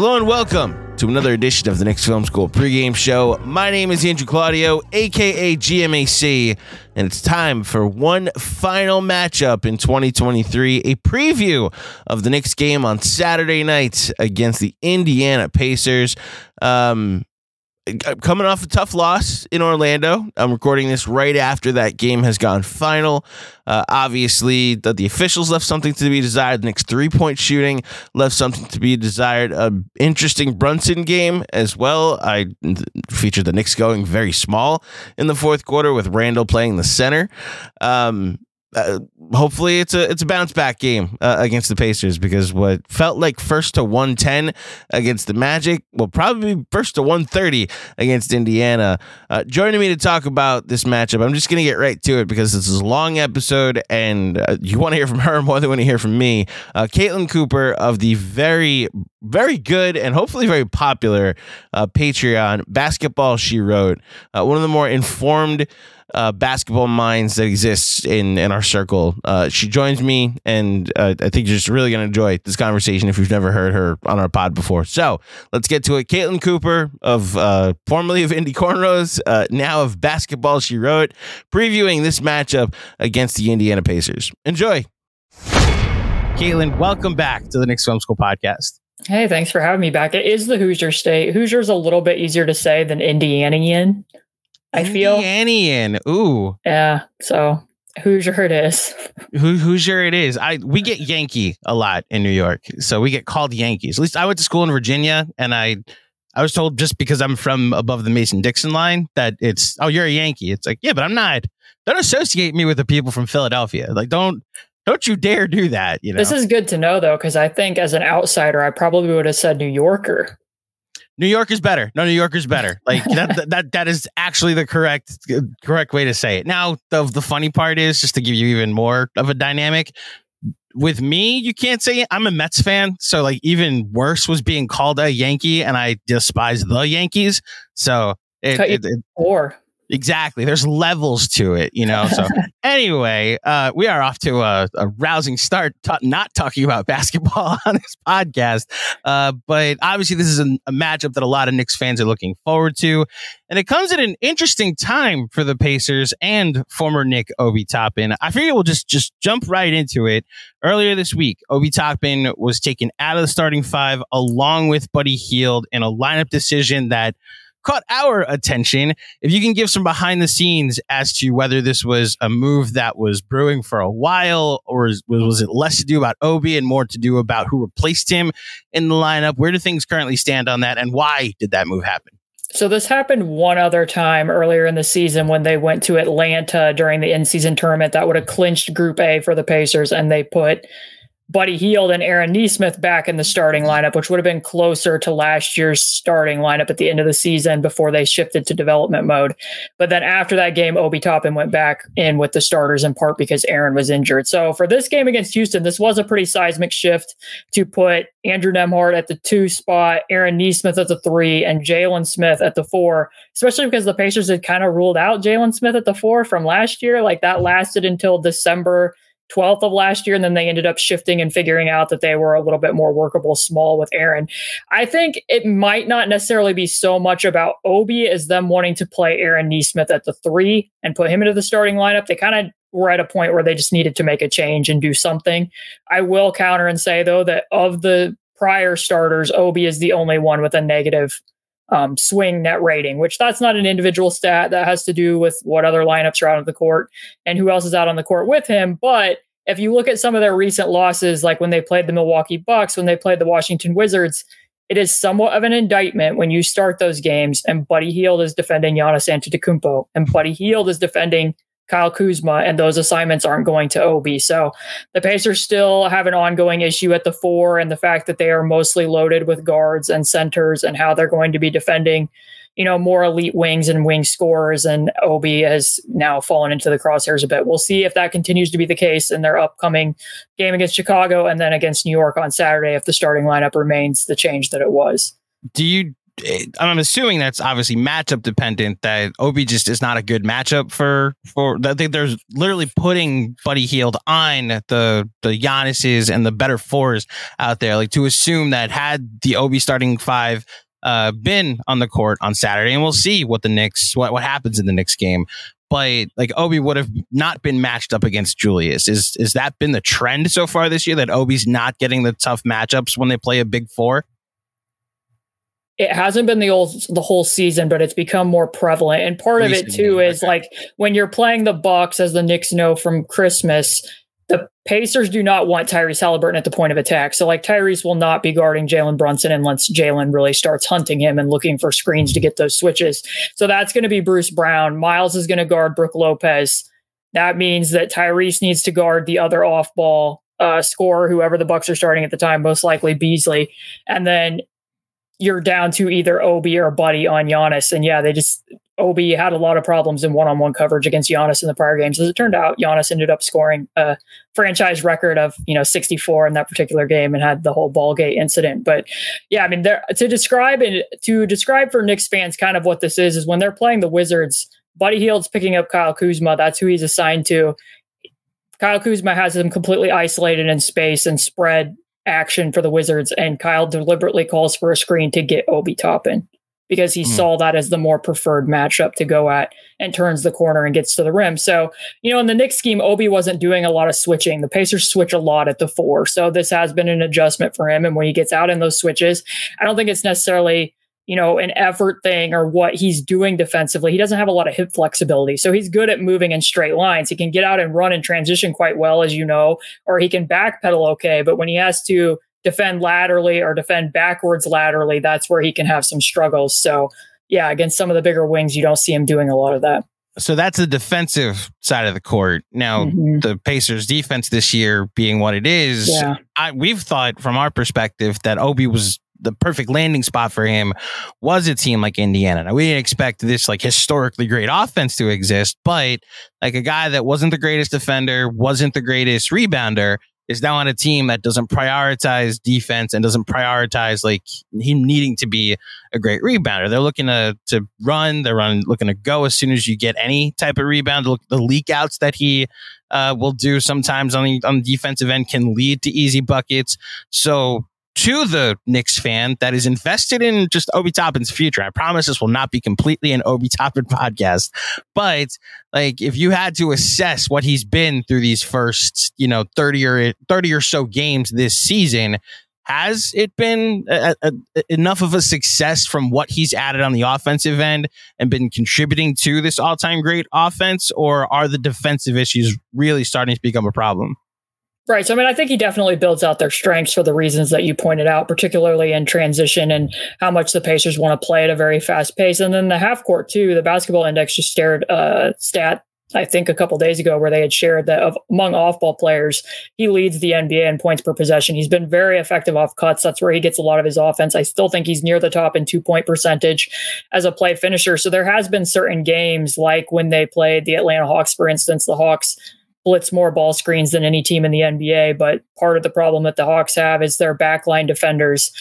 Hello and welcome to another edition of the Knicks Film School pregame show. My name is Andrew Claudio, aka GMAC, and it's time for one final matchup in 2023, a preview of the Knicks game on Saturday night against the Indiana Pacers. Um, coming off a tough loss in Orlando. I'm recording this right after that game has gone final. Uh, obviously, the, the officials left something to be desired. The Knicks three point shooting left something to be desired. A interesting Brunson game as well. I featured the Knicks going very small in the fourth quarter with Randle playing the center. Um, uh, hopefully it's a it's a bounce back game uh, against the Pacers because what felt like first to 110 against the Magic will probably be first to 130 against Indiana. Uh, joining me to talk about this matchup, I'm just going to get right to it because this is a long episode and uh, you want to hear from her more than want to hear from me. Uh, Caitlin Cooper of the very very good and hopefully very popular Patreon basketball she wrote, one of the more informed uh, basketball minds that exists in in our circle. Uh, she joins me, and uh, I think you're just really going to enjoy this conversation if you've never heard her on our pod before. So let's get to it. Caitlin Cooper of uh, formerly of Indy Cornrows, uh, now of Basketball She Wrote, previewing this matchup against the Indiana Pacers. Enjoy. Caitlin, welcome back to the Knicks Film School podcast. Hey, thanks for having me back. It is the Hoosier State. Hoosier's a little bit easier to say than Indianian. I feel Indianian. Ooh. Yeah. So Hoosier it is. Who Hoosier it is. I we get Yankee a lot in New York, so we get called Yankees. At least I went to school in Virginia, and I I was told just because I'm from above the Mason Dixon line that it's oh you're a Yankee. It's like yeah, but I'm not. Don't associate me with the people from Philadelphia. Like don't don't you dare do that. You know. This is good to know though, because I think as an outsider, I probably would have said New Yorker. New York is better. No, New York is better. Like that, that, that is actually the correct, correct way to say it. Now, the the funny part is just to give you even more of a dynamic. With me, you can't say I'm a Mets fan, so like even worse was being called a Yankee, and I despise the Yankees. So it, it, it, or Exactly. There's levels to it, you know. So anyway, uh, we are off to a, a rousing start, t- not talking about basketball on this podcast. Uh, but obviously, this is a, a, matchup that a lot of Knicks fans are looking forward to, and it comes at an interesting time for the Pacers and former Nick Obi Toppin. I figure we'll just just jump right into it. Earlier this week, Obi Toppin was taken out of the starting five along with Buddy Hield in a lineup decision that caught our attention. If you can give some behind the scenes as to whether this was a move that was brewing for a while, or was, was it less to do about Obi and more to do about who replaced him in the lineup? Where do things currently stand on that, and why did that move happen? So this happened one other time earlier in the season when they went to Atlanta during the in-season tournament that would have clinched Group A for the Pacers, and they put Buddy Hield and Aaron Nesmith back in the starting lineup, which would have been closer to last year's starting lineup at the end of the season before they shifted to development mode. But then after that game, Obi Toppin went back in with the starters in part because Aaron was injured. So for this game against Houston, this was a pretty seismic shift to put Andrew Nembhard at the two spot, Aaron Nesmith at the three, and Jalen Smith at the four, especially because the Pacers had kind of ruled out Jalen Smith at the four from last year. Like that lasted until December 12th of last year. And then they ended up shifting and figuring out that they were a little bit more workable small with Aaron. I think it might not necessarily be so much about Obi as them wanting to play Aaron Nesmith at the three and put him into the starting lineup. They kind of were at a point where they just needed to make a change and do something. I will counter and say, though, that of the prior starters, Obi is the only one with a negative um, swing net rating, which that's not an individual stat. That has to do with what other lineups are out of the court and who else is out on the court with him. But if you look at some of their recent losses, like when they played the Milwaukee Bucks, when they played the Washington Wizards, it is somewhat of an indictment when you start those games and Buddy Hield is defending Giannis Antetokounmpo and Buddy Hield is defending Kyle Kuzma, and those assignments aren't going to Obi. So the Pacers still have an ongoing issue at the four, and the fact that they are mostly loaded with guards and centers, and how they're going to be defending, you know, more elite wings and wing scorers. And Obi has now fallen into the crosshairs a bit. We'll see if that continues to be the case in their upcoming game against Chicago and then against New York on Saturday if the starting lineup remains the change that it was. Do you I'm assuming that's obviously matchup dependent. That Obi just is not a good matchup for for. I think there's literally putting Buddy Hield on the the Giannis's and the better fours out there. Like to assume that had the Obi starting five uh, been on the court on Saturday, and we'll see what the Knicks what what happens in the next game. But like Obi would have not been matched up against Julius. Is is that been the trend so far this year that Obi's not getting the tough matchups when they play a big four? It hasn't been the old the whole season, but it's become more prevalent. And part of it too is like when you're playing the Bucks, as the Knicks know from Christmas, the Pacers do not want Tyrese Halliburton at the point of attack. So like Tyrese will not be guarding Jalen Brunson unless Jalen really starts hunting him and looking for screens to get those switches. So that's going to be Bruce Brown. Miles is going to guard Brook Lopez. That means that Tyrese needs to guard the other off ball uh, scorer, whoever the Bucks are starting at the time, most likely Beasley. And then you're down to either Obi or Buddy on Giannis. And yeah, they just Obi had a lot of problems in one-on-one coverage against Giannis in the prior games. As it turned out, Giannis ended up scoring a franchise record of you know 64 in that particular game and had the whole ballgate incident. But yeah, I mean, there to describe it to describe for Knicks fans kind of what this is is when they're playing the Wizards. Buddy Hield's picking up Kyle Kuzma. That's who he's assigned to. Kyle Kuzma has him completely isolated in space and spread action for the Wizards, and Kyle deliberately calls for a screen to get Obi Toppin because he mm. saw that as the more preferred matchup to go at and turns the corner and gets to the rim. So, you know, in the Knicks scheme, Obi wasn't doing a lot of switching. The Pacers switch a lot at the four. So this has been an adjustment for him. And when he gets out in those switches, I don't think it's necessarily you know, an effort thing or what he's doing defensively. He doesn't have a lot of hip flexibility. So he's good at moving in straight lines. He can get out and run and transition quite well, as you know, or he can backpedal okay. But when he has to defend laterally or defend backwards laterally, that's where he can have some struggles. So, yeah, against some of the bigger wings, you don't see him doing a lot of that. So that's the defensive side of the court. Now, mm-hmm. the Pacers' defense this year being what it is, yeah. I, we've thought from our perspective that Obi was the perfect landing spot for him was a team like Indiana. Now we didn't expect this like historically great offense to exist, but like a guy that wasn't the greatest defender, wasn't the greatest rebounder, is now on a team that doesn't prioritize defense and doesn't prioritize like him needing to be a great rebounder. They're looking to to run, they're run, looking to go as soon as you get any type of rebound. Look, the leak outs that he uh, will do sometimes on the on the defensive end can lead to easy buckets. So to the Knicks fan that is invested in just Obi Toppin's future. I promise this will not be completely an Obi Toppin podcast, but like if you had to assess what he's been through these first, you know, 30 or 30 or so games this season, has it been a, a, enough of a success from what he's added on the offensive end and been contributing to this all-time great offense or are the defensive issues really starting to become a problem? Right. So, I mean, I think he definitely builds out their strengths for the reasons that you pointed out, particularly in transition and how much the Pacers want to play at a very fast pace. And then the half court, too, the basketball index just stared, uh, stat I think a couple days ago where they had shared that of among off-ball players, he leads the NBA in points per possession. He's been very effective off cuts. That's where he gets a lot of his offense. I still think he's near the top in two-point percentage as a play finisher. So there has been certain games like when they played the Atlanta Hawks, for instance, the Hawks blitz more ball screens than any team in the NBA. But part of the problem that the Hawks have is their backline defenders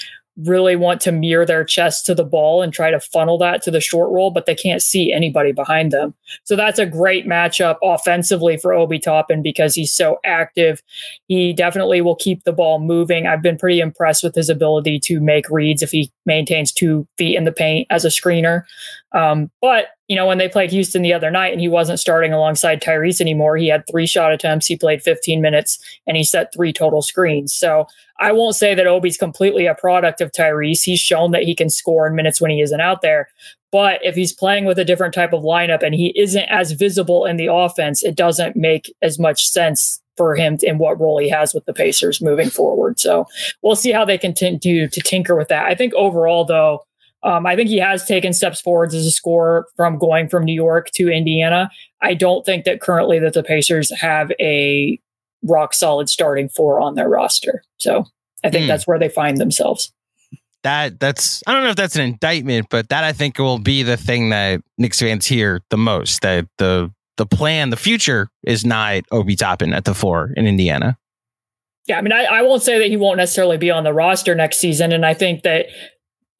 really want to mirror their chest to the ball and try to funnel that to the short roll, but they can't see anybody behind them. So that's a great matchup offensively for Obi Toppin because he's so active. He definitely will keep the ball moving. I've been pretty impressed with his ability to make reads if he maintains two feet in the paint as a screener. Um, but you know, when they played Houston the other night and he wasn't starting alongside Tyrese anymore, he had three shot attempts. He played 15 minutes and he set three total screens. So I won't say that Obi's completely a product of Tyrese. He's shown that he can score in minutes when he isn't out there. But if he's playing with a different type of lineup and he isn't as visible in the offense, it doesn't make as much sense for him in what role he has with the Pacers moving forward. So we'll see how they continue to tinker with that. I think overall, though, um, I think he has taken steps forwards as a scorer from going from New York to Indiana. I don't think that currently that the Pacers have a rock solid starting four on their roster. So I think mm. that's where they find themselves. That that's I don't know if that's an indictment, but that I think will be the thing that Knicks fans hear the most. That the the plan, the future is not Obi Toppin at the four in Indiana. Yeah, I mean, I, I won't say that he won't necessarily be on the roster next season, and I think that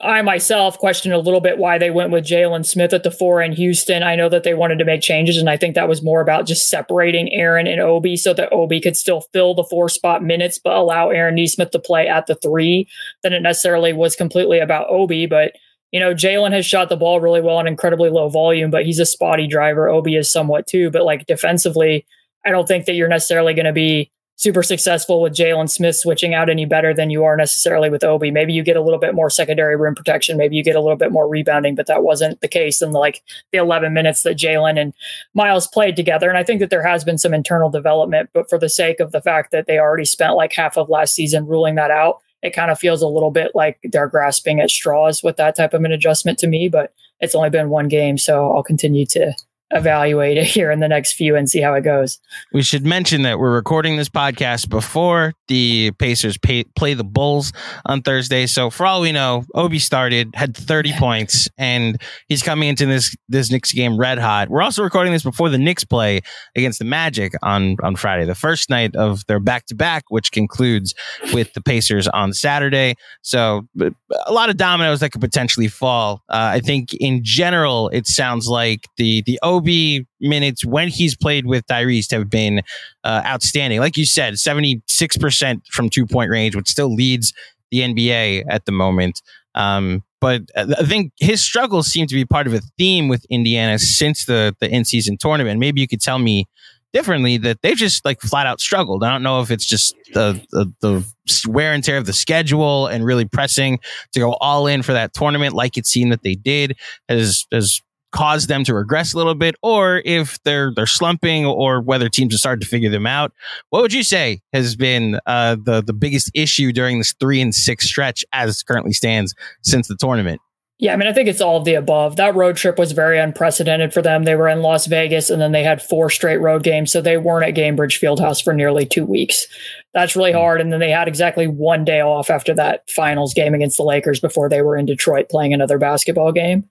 I myself questioned a little bit why they went with Jalen Smith at the four in Houston. I know that they wanted to make changes, and I think that was more about just separating Aaron and Obi so that Obi could still fill the four spot minutes, but allow Aaron Nesmith to play at the three. Than it necessarily was completely about Obi. But, you know, Jalen has shot the ball really well on incredibly low volume, but he's a spotty driver. Obi is somewhat too. But like defensively, I don't think that you're necessarily going to be super successful with Jalen Smith switching out any better than you are necessarily with Obi. Maybe you get a little bit more secondary rim protection. Maybe you get a little bit more rebounding, but that wasn't the case in like the 11 minutes that Jalen and Miles played together. And I think that there has been some internal development, but for the sake of the fact that they already spent like half of last season ruling that out, it kind of feels a little bit like they're grasping at straws with that type of an adjustment to me, but it's only been one game. So I'll continue to evaluate it here in the next few and see how it goes. We should mention that we're recording this podcast before the Pacers pay, play the Bulls on Thursday. So for all we know, Obi started, had 30 points, and he's coming into this this Knicks game red hot. We're also recording this before the Knicks play against the Magic on on Friday, the first night of their back to back, which concludes with the Pacers on Saturday. So a lot of dominoes that could potentially fall. Uh, I think in general, it sounds like the the Obi Obi minutes when he's played with Tyrese have been uh, outstanding. Like you said, 76% from two point range, which still leads the NBA at the moment. Um, but I think his struggles seem to be part of a theme with Indiana since the, the in season tournament. Maybe you could tell me differently that they've just like flat out struggled. I don't know if it's just the, the, the wear and tear of the schedule and really pressing to go all in for that tournament, like it seemed that they did, has has cause them to regress a little bit, or if they're they're slumping, or whether teams have started to figure them out. What would you say has been uh, the the biggest issue during this three and six stretch as currently stands since the tournament? Yeah, I mean, I think it's all of the above. That road trip was very unprecedented for them. They were in Las Vegas and then they had four straight road games. So they weren't at Gainbridge Fieldhouse for nearly two weeks. That's really hmm. hard. And then they had exactly one day off after that finals game against the Lakers before they were in Detroit playing another basketball game.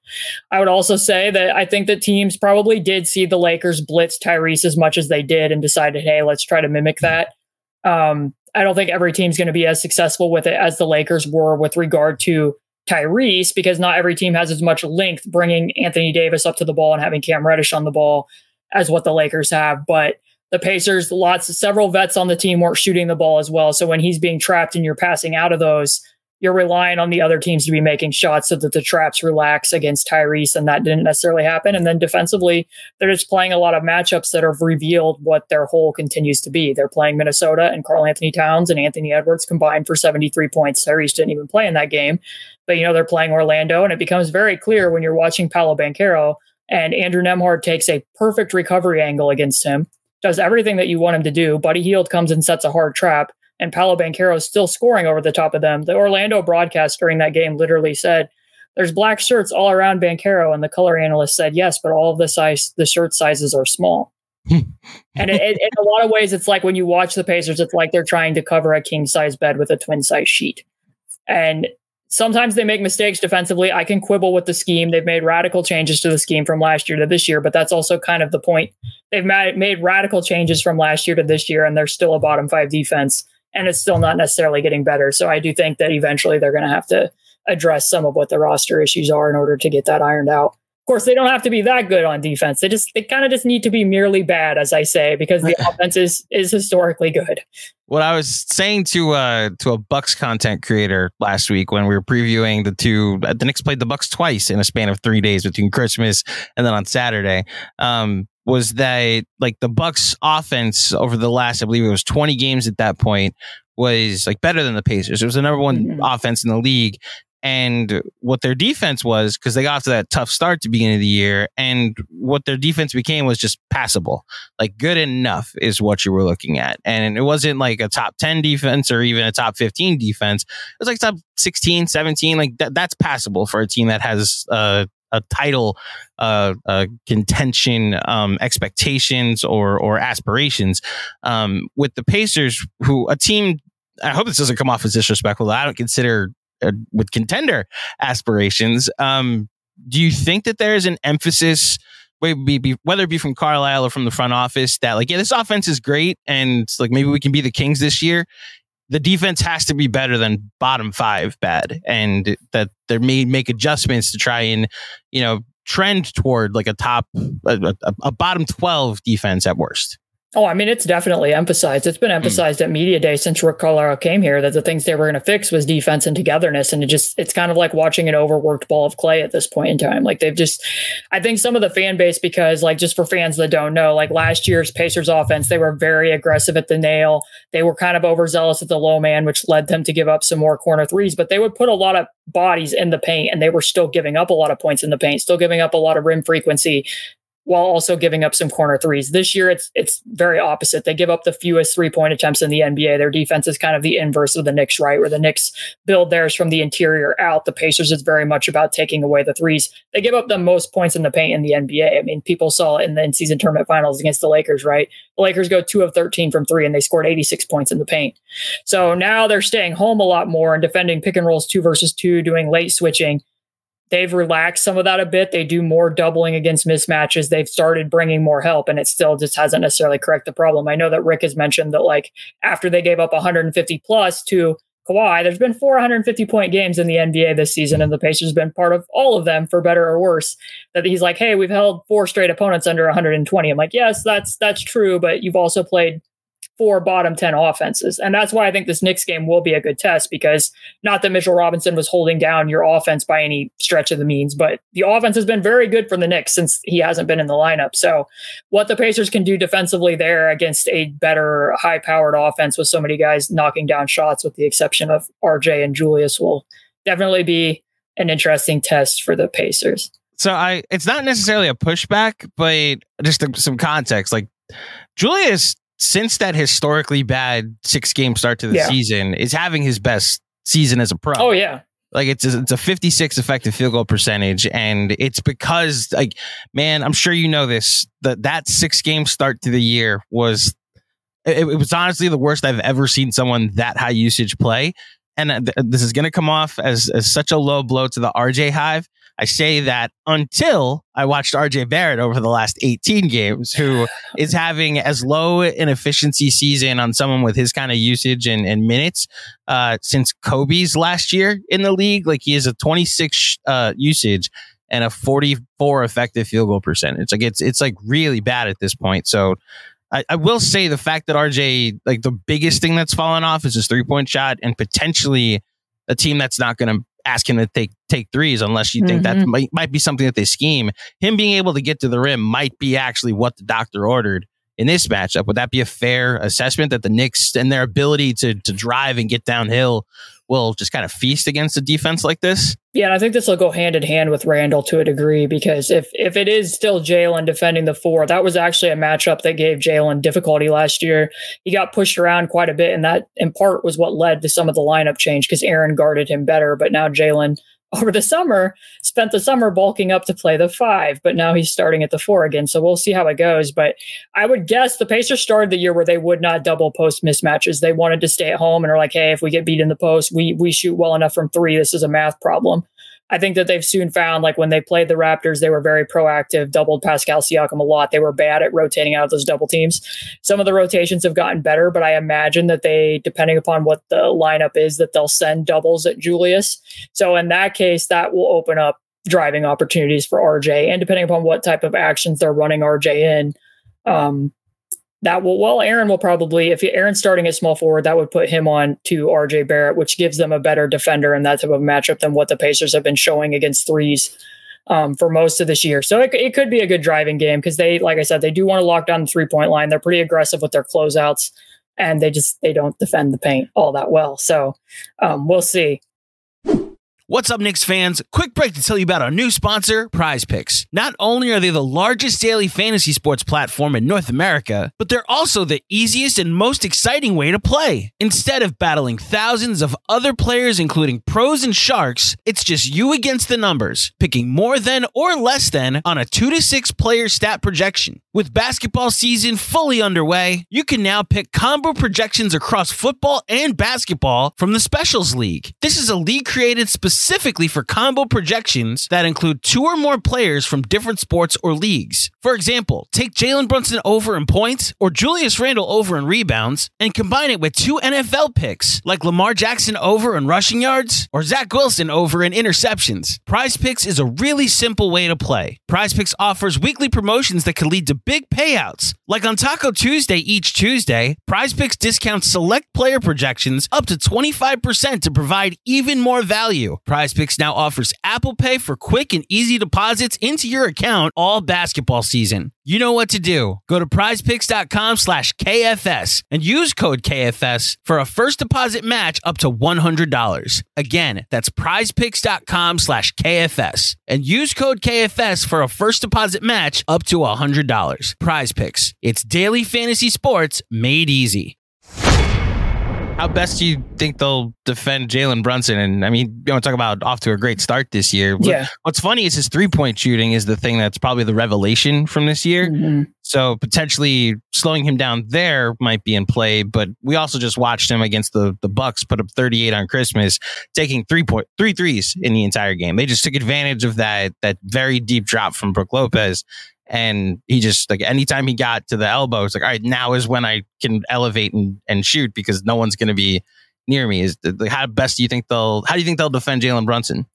I would also say that I think that teams probably did see the Lakers blitz Tyrese as much as they did and decided, hey, let's try to mimic that. Um, I don't think every team's going to be as successful with it as the Lakers were with regard to Tyrese because not every team has as much length bringing Anthony Davis up to the ball and having Cam Reddish on the ball as what the Lakers have. But the Pacers, lots of several vets on the team weren't shooting the ball as well. So when he's being trapped and you're passing out of those, you're relying on the other teams to be making shots so that the traps relax against Tyrese, and that didn't necessarily happen. And then defensively, they're just playing a lot of matchups that have revealed what their hole continues to be. They're playing Minnesota and Karl-Anthony Towns and Anthony Edwards combined for 73 points. Tyrese didn't even play in that game, but you know they're playing Orlando, and it becomes very clear when you're watching Paolo Banchero and Andrew Nembhard takes a perfect recovery angle against him, does everything that you want him to do. Buddy Hield comes and sets a hard trap and Paolo Banchero is still scoring over the top of them. The Orlando broadcast during that game literally said, "There's black shirts all around Banchero," and the color analyst said, "Yes, but all of the size, the shirt sizes are small." and it, it, in a lot of ways, it's like when you watch the Pacers, it's like they're trying to cover a king size bed with a twin size sheet. And sometimes they make mistakes defensively. I can quibble with the scheme. They've made radical changes to the scheme from last year to this year, but that's also kind of the point. They've made radical changes from last year to this year, and they're still a bottom five defense, and it's still not necessarily getting better. So I do think that eventually they're going to have to address some of what the roster issues are in order to get that ironed out Of course, they don't have to be that good on defense. They just they kind of just need to be merely bad, as I say, because the offense is is historically good. What I was saying to uh to a Bucks content creator last week when we were previewing the two, the Knicks played the Bucks twice in a span of three days between Christmas and then on Saturday. Um, was that like the Bucks offense over the last, I believe it was 20 games at that point, was like better than the Pacers. It was the number one mm-hmm. offense in the league and what their defense was because they got off to that tough start to beginning of the year and what their defense became was just passable like good enough is what you were looking at and it wasn't like a top 10 defense or even a top 15 defense it was like top 16 17 like that, that's passable for a team that has uh, a title uh, uh, contention um, expectations or or aspirations um, with the Pacers who a team I hope this doesn't come off as disrespectful. I don't consider uh, with contender aspirations. Um, do you think that there is an emphasis, whether it be from Carlisle or from the front office, that like, yeah, this offense is great, and like maybe we can be the Kings this year. The defense has to be better than bottom five bad, and that they may make adjustments to try and you know trend toward like a top a, a, a bottom twelve defense at worst. Oh, I mean, it's definitely emphasized. It's been hmm. emphasized mm. at media day since Rick Carlisle came here that the things they were going to fix was defense and togetherness. And it just, it's kind of like watching an overworked ball of clay at this point in time. Like they've just, I think some of the fan base, because like just for fans that don't know, like last year's Pacers offense, they were very aggressive at the nail. They were kind of overzealous at the low man, which led them to give up some more corner threes, but they would put a lot of bodies in the paint and they were still giving up a lot of points in the paint, still giving up a lot of rim frequency while also giving up some corner threes. This year, it's it's very opposite. They give up the fewest three point attempts in the NBA. Their defense is kind of the inverse of the Knicks, right? Where the Knicks build theirs from the interior out. The Pacers is very much about taking away the threes. They give up the most points in the paint in the NBA. I mean, people saw it in the in season tournament finals against the Lakers, right? The Lakers go two of 13 from three and they scored 86 points in the paint. So now they're staying home a lot more and defending pick and rolls two versus two, doing late switching they've relaxed some of that a bit. They do more doubling against mismatches. They've started bringing more help, and it still just hasn't necessarily correct the problem. I know that Rick has mentioned that, like, after they gave up 150 plus to Kawhi, there's been 450 point games in the NBA this season, and the Pacers have been part of all of them for better or worse. That he's like, hey, we've held four straight opponents under 120. I'm like, yes, that's that's true, but you've also played four bottom 10 offenses. And that's why I think this Knicks game will be a good test because not that Mitchell Robinson was holding down your offense by any stretch of the means, but the offense has been very good for the Knicks since he hasn't been in the lineup. So what the Pacers can do defensively there against a better high powered offense with so many guys knocking down shots with the exception of RJ and Julius will definitely be an interesting test for the Pacers. So I it's not necessarily a pushback, but just some context like Julius since that historically bad six game start to the yeah. season, is having his best season as a pro. Oh yeah. Like it's a, it's a 56 effective field goal percentage, and it's because like man, I'm sure you know this that that six game start to the year was it, it was honestly the worst I've ever seen someone that high usage play. And uh, th- this is going to come off as, as such a low blow to the RJ hive. I say that until I watched RJ Barrett over the last 18 games, who is having as low an efficiency season on someone with his kind of usage and, and minutes uh, since Kobe's last year in the league. Like he has a 26 uh, usage and a 44 effective field goal percentage. Like it's it's like really bad at this point. So I, I, will say the fact that RJ, like the biggest thing that's fallen off is his three point shot and potentially a team that's not going to ask him to take take threes unless you think mm-hmm. that might, might be something that they scheme. Him being able to get to the rim might be actually what the doctor ordered in this matchup. Would that be a fair assessment that the Knicks and their ability to to drive and get downhill will just kind of feast against a defense like this? Yeah, I think this will go hand in hand with Randle to a degree because if if it is still Jalen defending the four, that was actually a matchup that gave Jalen difficulty last year. He got pushed around quite a bit, and that in part was what led to some of the lineup change because Aaron guarded him better. But now Jalen over the summer, spent the summer bulking up to play the five, but now he's starting at the four again. So we'll see how it goes. But I would guess the Pacers started the year where they would not double post mismatches. They wanted to stay at home and are like, hey, if we get beat in the post, we we shoot well enough from three. This is a math problem. I think that they've soon found, like when they played the Raptors, they were very proactive, doubled Pascal Siakam a lot. They were bad at rotating out those double teams. Some of the rotations have gotten better, but I imagine that they, depending upon what the lineup is, that they'll send doubles at Julius. So in that case, that will open up driving opportunities for RJ. And depending upon what type of actions they're running RJ in, um, that will well aaron will probably if aaron's starting at small forward that would put him on to rj barrett which gives them a better defender in that type of matchup than what the pacers have been showing against threes um, for most of this year. So it, it could be a good driving game because they like i said they do want to lock down the three point line. They're pretty aggressive with their closeouts and they just they don't defend the paint all that well. So um, we'll see What's up, Knicks fans? Quick break to tell you about our new sponsor, Prize Picks. Not only are they the largest daily fantasy sports platform in North America, but they're also the easiest and most exciting way to play. Instead of battling thousands of other players, including pros and sharks, it's just you against the numbers, picking more than or less than on a two to six player stat projection. With basketball season fully underway, you can now pick combo projections across football and basketball from the Specials League. This is a league created specifically specifically for combo projections that include two or more players from different sports or leagues. For example, take Jalen Brunson over in points or Julius Randle over in rebounds and combine it with two NFL picks like Lamar Jackson over in rushing yards or Zach Wilson over in interceptions. Prize Picks is a really simple way to play. Prize Picks offers weekly promotions that can lead to big payouts. Like on Taco Tuesday each Tuesday, Prize Picks discounts select player projections up to 25% to provide even more value. Prize Picks now offers Apple Pay for quick and easy deposits into your account all basketball season. You know what to do. Go to prizepicks.com slash KFS and use code KFS for a first deposit match up to $100. Again, that's prizepicks.com slash KFS and use code KFS for a first deposit match up to $100. Prize Picks. It's daily fantasy sports made easy. How best do you think they'll defend Jalen Brunson? And I mean, you want to talk about off to a great start this year. Yeah. What's funny is his three point shooting is the thing that's probably the revelation from this year. Mm-hmm. So potentially slowing him down there might be in play. But we also just watched him against the the Bucks put up 38 on Christmas, taking three point three threes in the entire game. They just took advantage of that that very deep drop from Brook Lopez and he just like anytime he got to the elbow, it's like, all right, now is when I can elevate and, and shoot because no one's going to be near me. Is the, how best do you think they'll? How do you think they'll defend Jalen Brunson?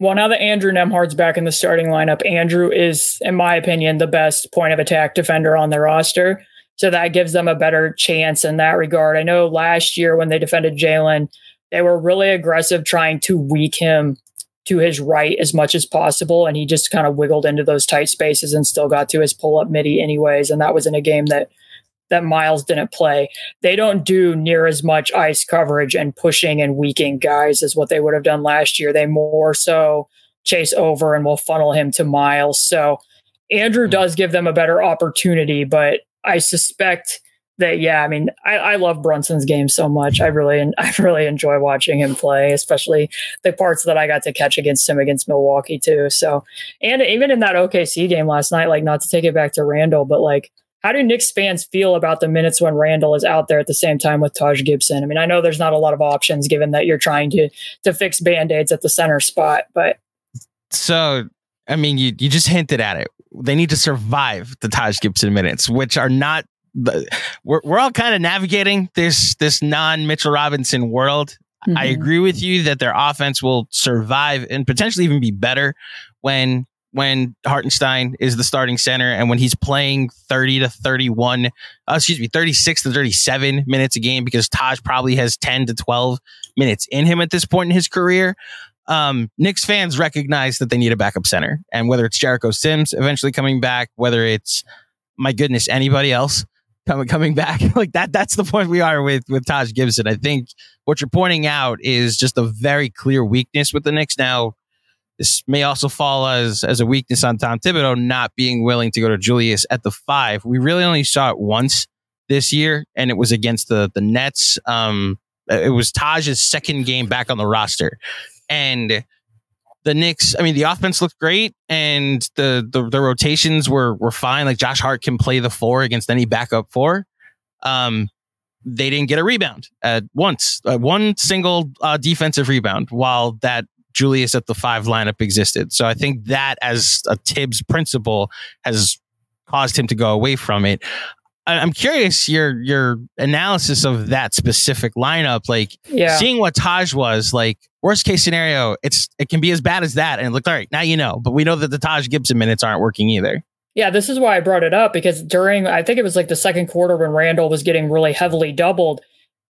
Well, now that Andrew Nembhard's back in the starting lineup, Andrew is, in my opinion, the best point of attack defender on their roster. So that gives them a better chance in that regard. I know last year when they defended Jalen, they were really aggressive trying to weak him to his right as much as possible. And he just kind of wiggled into those tight spaces and still got to his pull up midi anyways. And that was in a game that that Miles didn't play. They don't do near as much ice coverage and pushing and weaking guys as what they would have done last year. They more so chase over and will funnel him to Miles. So Andrew hmm. does give them a better opportunity, but I suspect that yeah, I mean, I, I love Brunson's game so much. I really I really enjoy watching him play, especially the parts that I got to catch against him against Milwaukee too. So, and even in that OKC game last night, like not to take it back to Randle, but like how do Knicks fans feel about the minutes when Randle is out there at the same time with Taj Gibson? I mean, I know there's not a lot of options given that you're trying to to fix band-aids at the center spot, but so I mean, you you just hinted at it. They need to survive the Taj Gibson minutes, which are not we're we're all kind of navigating this this non Mitchell Robinson world. Mm-hmm. I agree with you that their offense will survive and potentially even be better when when Hartenstein is the starting center and when he's playing 30 to 31, uh, excuse me, 36 to 37 minutes a game because Taj probably has 10 to 12 minutes in him at this point in his career. Um, Knicks fans recognize that they need a backup center. And whether it's Jericho Sims eventually coming back, whether it's, my goodness, anybody else, coming coming back like that that's the point we are with with Taj Gibson. I think what you're pointing out is just a very clear weakness with the Knicks. Now, this may also fall as as a weakness on Tom Thibodeau not being willing to go to Julius at the five. We really only saw it once this year, and it was against the the Nets. Um, it was Taj's second game back on the roster, and the Knicks, I mean, the offense looked great and the, the, the rotations were were fine. Like Josh Hart can play the four against any backup four. Um, they didn't get a rebound at once, uh, one single uh, defensive rebound, while that Julius at the five lineup existed. So I think that as a Tibbs principle has caused him to go away from it. I'm curious your your analysis of that specific lineup. Like yeah. seeing what Taj was like. Worst case scenario, it's it can be as bad as that. And look, all right, now you know. But we know that the Taj Gibson minutes aren't working either. Yeah, this is why I brought it up because during I think it was like the second quarter when Randle was getting really heavily doubled.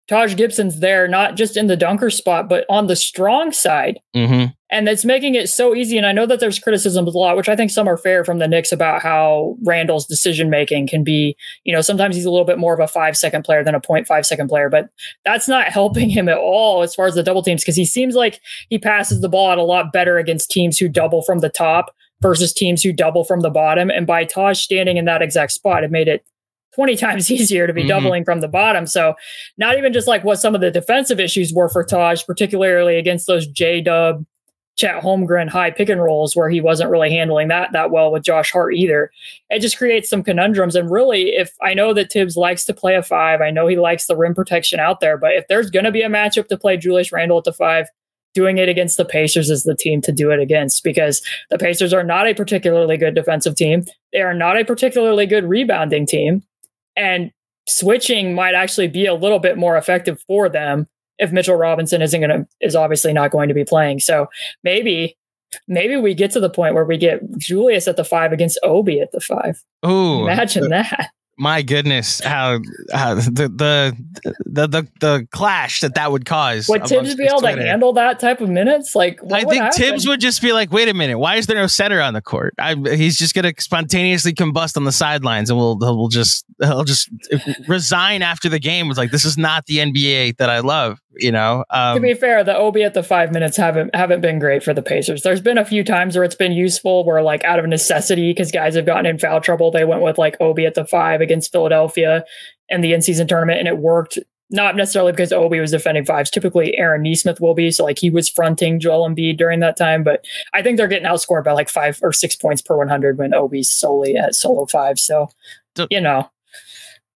Taj Gibson's there, not just in the dunker spot, but on the strong side. Mm-hmm. And it's making it so easy. And I know that there's criticisms a lot, which I think some are fair from the Knicks about how Randle's decision making can be, you know, sometimes he's a little bit more of a five second player than a 0.5 second player, but that's not helping him at all as far as the double teams because he seems like he passes the ball out a lot better against teams who double from the top versus teams who double from the bottom. And by Taj standing in that exact spot, it made it 20 times easier to be mm-hmm. doubling from the bottom. So, not even just like what some of the defensive issues were for Taj, particularly against those J Dub, Chet Holmgren high pick and rolls where he wasn't really handling that that well with Josh Hart either. It just creates some conundrums. And really, if I know that Tibbs likes to play a five, I know he likes the rim protection out there, but if there's going to be a matchup to play Julius Randle at the five, doing it against the Pacers is the team to do it against because the Pacers are not a particularly good defensive team. They are not a particularly good rebounding team. And switching might actually be a little bit more effective for them if Mitchell Robinson isn't going to is obviously not going to be playing. So maybe maybe we get to the point where we get Julius at the five against Obi at the five. Oh, imagine that my goodness, how, how the, the the the the clash that that would cause. Would Thibs be able Twitter. to handle that type of minutes? Like, I think happen? Thibs would just be like, "Wait a minute, why is there no center on the court? I, he's just going to spontaneously combust on the sidelines, and we'll we'll just he'll just resign after the game. It's like this is not the NBA that I love." You know. Um, to be fair, the Obi at the five minutes haven't haven't been great for the Pacers. There's been a few times where it's been useful, where like out of necessity, because guys have gotten in foul trouble, they went with like Obi at the five against Philadelphia in the in season tournament, and it worked. Not necessarily because Obi was defending fives. Typically, Aaron Nesmith will be. So, like, he was fronting Joel Embiid during that time. But I think they're getting outscored by like five or six points per 100 when Obi's solely at solo five. So, you know,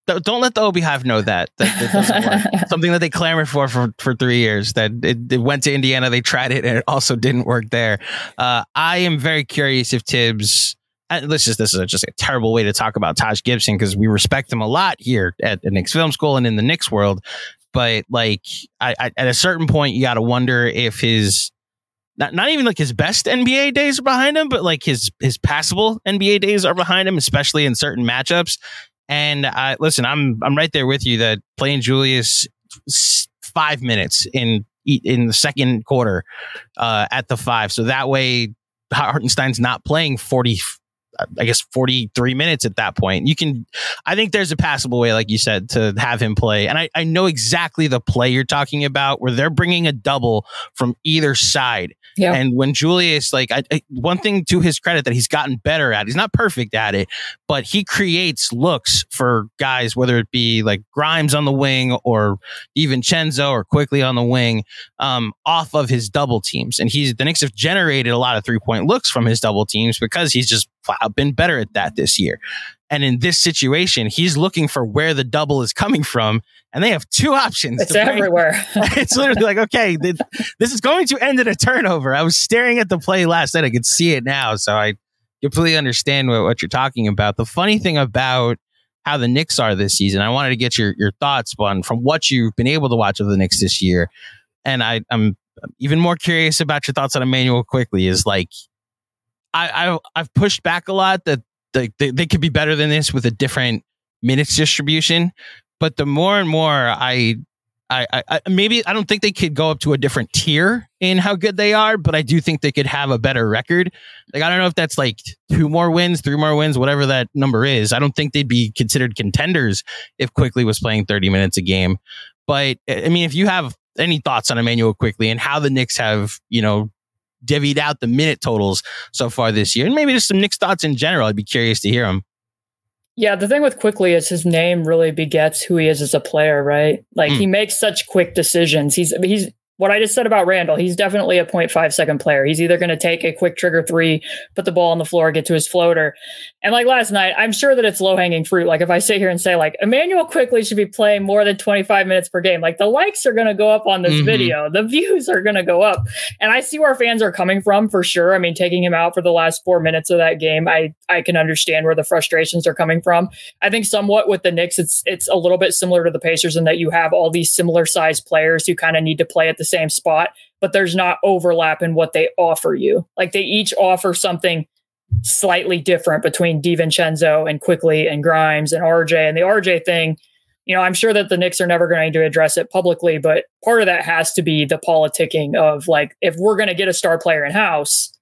don't let the Obi Hive know that, that something that they clamored for, for for three years. That it, it, went to Indiana, they tried it, and it also didn't work there. Uh, I am very curious if Thibs. This just this is just a terrible way to talk about Taj Gibson because we respect him a lot here at the Knicks Film School and in the Knicks world. But like, I, I, at a certain point, you got to wonder if his not not even like his best NBA days are behind him, but like his his passable NBA days are behind him, especially in certain matchups. And listen, I'm I'm right there with you that playing Julius five minutes in in the second quarter uh, at the five, so that way Hartenstein's not playing forty. I guess 43 minutes at that point. You can, I think there's a passable way, like you said, to have him play. And I, I know exactly the play you're talking about where they're bringing a double from either side. Yeah. And when Julius, like, I, I, one thing to his credit that he's gotten better at, he's not perfect at it, but he creates looks for guys, whether it be like Grimes on the wing or even Chenzo or Quickley on the wing, um, off of his double teams. And he's the Knicks have generated a lot of three point looks from his double teams because he's just Uh, been better at that this year. And in this situation, he's looking for where the double is coming from, and they have two options. It's everywhere. it's literally like, okay, this is going to end in a turnover. I was staring at the play last night; I could see it now, so I completely understand what, what you're talking about. The funny thing about how the Knicks are this season, I wanted to get your your thoughts on from what you've been able to watch of the Knicks this year, and I, I'm even more curious about your thoughts on Immanuel Quickley Is like I, I I've pushed back a lot that they, they, they could be better than this with a different minutes distribution. But the more and more I, I, I, maybe I don't think they could go up to a different tier in how good they are, but I do think they could have a better record. Like I don't know if that's like two more wins, three more wins, whatever that number is. I don't think they'd be considered contenders if Quickley was playing 30 minutes a game. But I mean, if you have any thoughts on Immanuel Quickley and how the Knicks have, you know, divvied out the minute totals so far this year, and maybe just some Knicks thoughts in general. I'd be curious to hear them. Yeah, the thing with Quickley is his name really begets who he is as a player, right? Like mm. he makes such quick decisions. He's he's what I just said about Randle, he's definitely a 0.5 second player. He's either going to take a quick trigger three, put the ball on the floor, get to his floater. And like last night, I'm sure that it's low hanging fruit. Like if I sit here and say, like, Immanuel Quickley should be playing more than 25 minutes per game, like the likes are going to go up on this mm-hmm. video, the views are going to go up. And I see where fans are coming from for sure. I mean, taking him out for the last four minutes of that game, I, I can understand where the frustrations are coming from. I think somewhat with the Knicks, it's, it's a little bit similar to the Pacers in that you have all these similar sized players who kind of need to play at the same spot, but there's not overlap in what they offer you. Like they each offer something slightly different between DiVincenzo and Quickley and Grimes and RJ. And the RJ thing, you know, I'm sure that the Knicks are never going to address it publicly, but part of that has to be the politicking of like, if we're going to get a star player in house,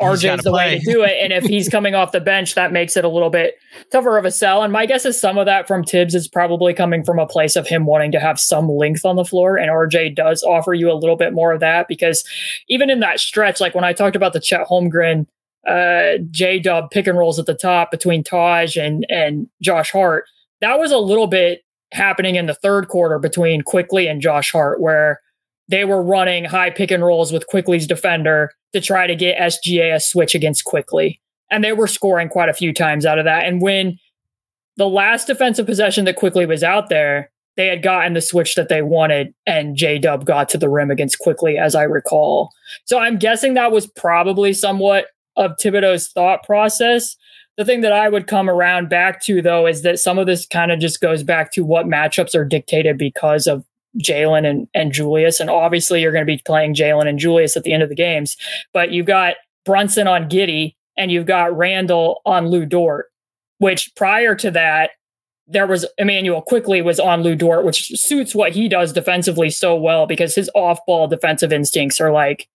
RJ is the play. way to do it. And if he's coming off the bench, that makes it a little bit tougher of a sell. And my guess is some of that from Thibs is probably coming from a place of him wanting to have some length on the floor. And RJ does offer you a little bit more of that because even in that stretch, like when I talked about the Chet Holmgren, uh, J Dub pick and rolls at the top between Taj and, and Josh Hart, that was a little bit happening in the third quarter between Quickley and Josh Hart, where they were running high pick and rolls with Quickley's defender to try to get SGA a switch against Quickley. And they were scoring quite a few times out of that. And when the last defensive possession that Quickley was out there, they had gotten the switch that they wanted, and J Dub got to the rim against Quickley, as I recall. So I'm guessing that was probably somewhat of Thibodeau's thought process. The thing that I would come around back to, though, is that some of this kind of just goes back to what matchups are dictated because of Jalen and, and Julius. And obviously, you're going to be playing Jalen and Julius at the end of the games. But you've got Brunson on Giddey and you've got Randle on Lu Dort, which prior to that, there was Immanuel Quickley was on Lu Dort, which suits what he does defensively so well because his off ball defensive instincts are like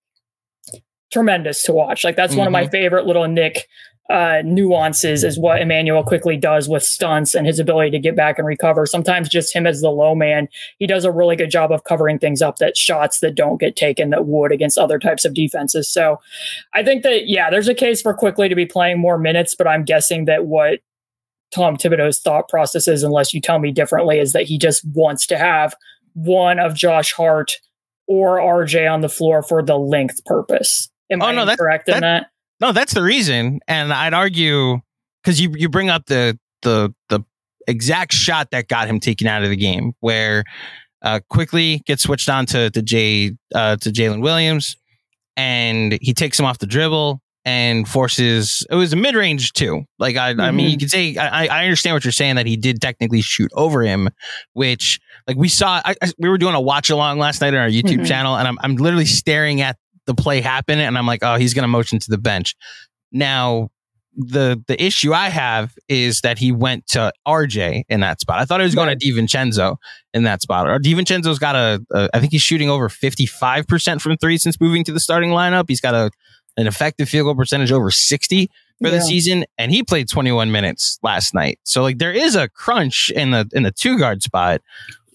tremendous to watch. Like that's mm-hmm. one of my mm-hmm. favorite little Knick uh, nuances is what Immanuel Quickley does with stunts and his ability to get back and recover. Sometimes just him as the low man, he does a really good job of covering things up that shots that don't get taken that would against other types of defenses. So I think that, yeah, there's a case for Quickley to be playing more minutes, but I'm guessing that what Tom Thibodeau's thought process is, unless you tell me differently, is that he just wants to have one of Josh Hart or RJ on the floor for the length purpose. Am oh, I no, that's, correct that, in that? No, that's the reason. And I'd argue because you you bring up the the the exact shot that got him taken out of the game, where uh, Quickley gets switched on to to Jay uh, to Jalen Williams, and he takes him off the dribble and forces it was a mid range too. Like I, mm-hmm. I mean, you mm-hmm. could say I, I understand what you're saying that he did technically shoot over him, which like we saw. I, I, we were doing a watch along last night on our YouTube mm-hmm. channel, and I'm I'm literally staring at the play happen and I'm like, oh, he's going to motion to the bench. Now, the the issue I have is that he went to RJ in that spot. I thought he was going to DiVincenzo in that spot. Or DiVincenzo's got a, a I think he's shooting over 55% from three since moving to the starting lineup. He's got a an effective field goal percentage over 60 for yeah. the season and he played 21 minutes last night. So like there is a crunch in the in the two guard spot.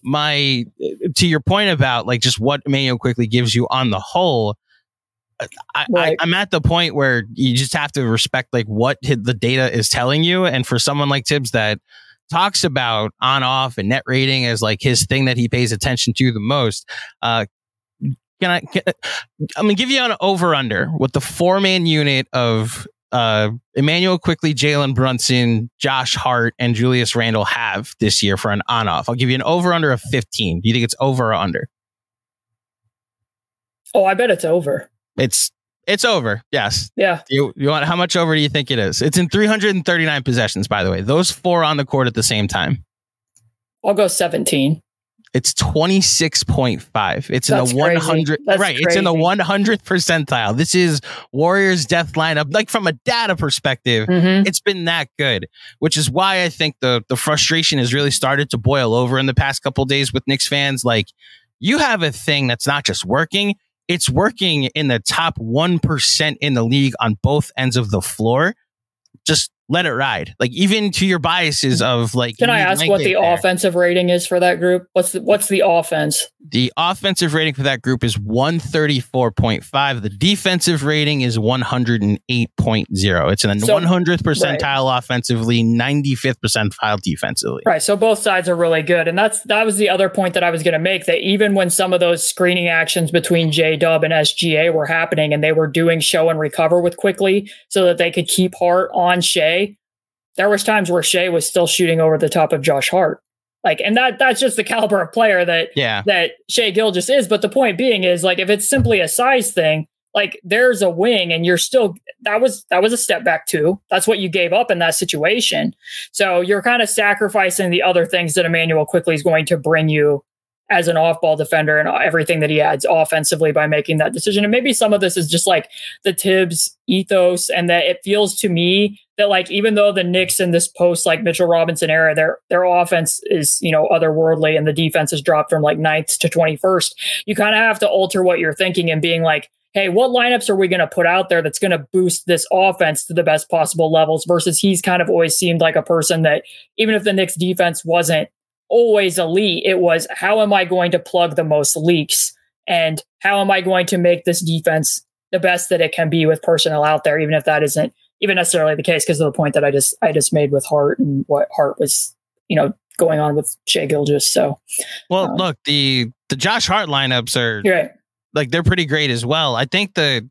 My to your point about like just what Mayo Quickley gives you on the whole, I, right. I, am at the point where you just have to respect like what the data is telling you. And for someone like Thibs that talks about on off and net rating as like his thing that he pays attention to the most, uh, can I? Can, I'm gonna give you an over under with the four man unit of uh, Immanuel Quickley, Jalen Brunson, Josh Hart, and Julius Randle have this year for an on off. I'll give you an over under of 15. Do you think it's over or under? Oh, I bet it's over. It's it's over. Yes. Yeah. You you want how much over do you think it is? It's in 339 possessions, by the way. Those four on the court at the same time. I'll go 17. It's 26.5. It's That's in the 100 right, crazy. it's in the 100th percentile. This is Warriors death lineup. Like from a data perspective, mm-hmm. it's been that good, which is why I think the the frustration has really started to boil over in the past couple days with Knicks fans like you have a thing that's not just working, it's working in the top 1% in the league on both ends of the floor. Just let it ride. Like even to your biases mm-hmm. of like. Can I ask what the there. offensive rating is for that group? What's the what's the offense? The offensive rating for that group is 134.5. The defensive rating is 108.0. It's in the so, 100th percentile right. offensively, 95th percentile defensively. Right. So both sides are really good. And that's that was the other point that I was going to make that even when some of those screening actions between J Dub and SGA were happening and they were doing show and recover with Quickley, so that they could keep Hart on Shai, there was times where Shai was still shooting over the top of Josh Hart. Like, and that that's just the caliber of player that yeah. that Shai Gilgeous is. But the point being is like if it's simply a size thing, like there's a wing and you're still that was that was a step back too. That's what you gave up in that situation. So you're kind of sacrificing the other things that Immanuel Quickley is going to bring you as an off-ball defender and everything that he adds offensively by making that decision. And maybe some of this is just like the Thibs ethos, and that it feels to me that like even though the Knicks in this post like Mitchell Robinson era, their their offense is you know otherworldly and the defense has dropped from like ninth to twenty first. You kind of have to alter what you're thinking and being like, hey, what lineups are we going to put out there that's going to boost this offense to the best possible levels? Versus he's kind of always seemed like a person that even if the Knicks defense wasn't always elite, it was how am I going to plug the most leaks and how am I going to make this defense the best that it can be with personnel out there, even if that isn't even necessarily the case because of the point that I just I just made with Hart and what Hart was, you know, going on with Shai Gilgeous. So, well, um, look the the Josh Hart lineups are right. like they're pretty great as well. I think the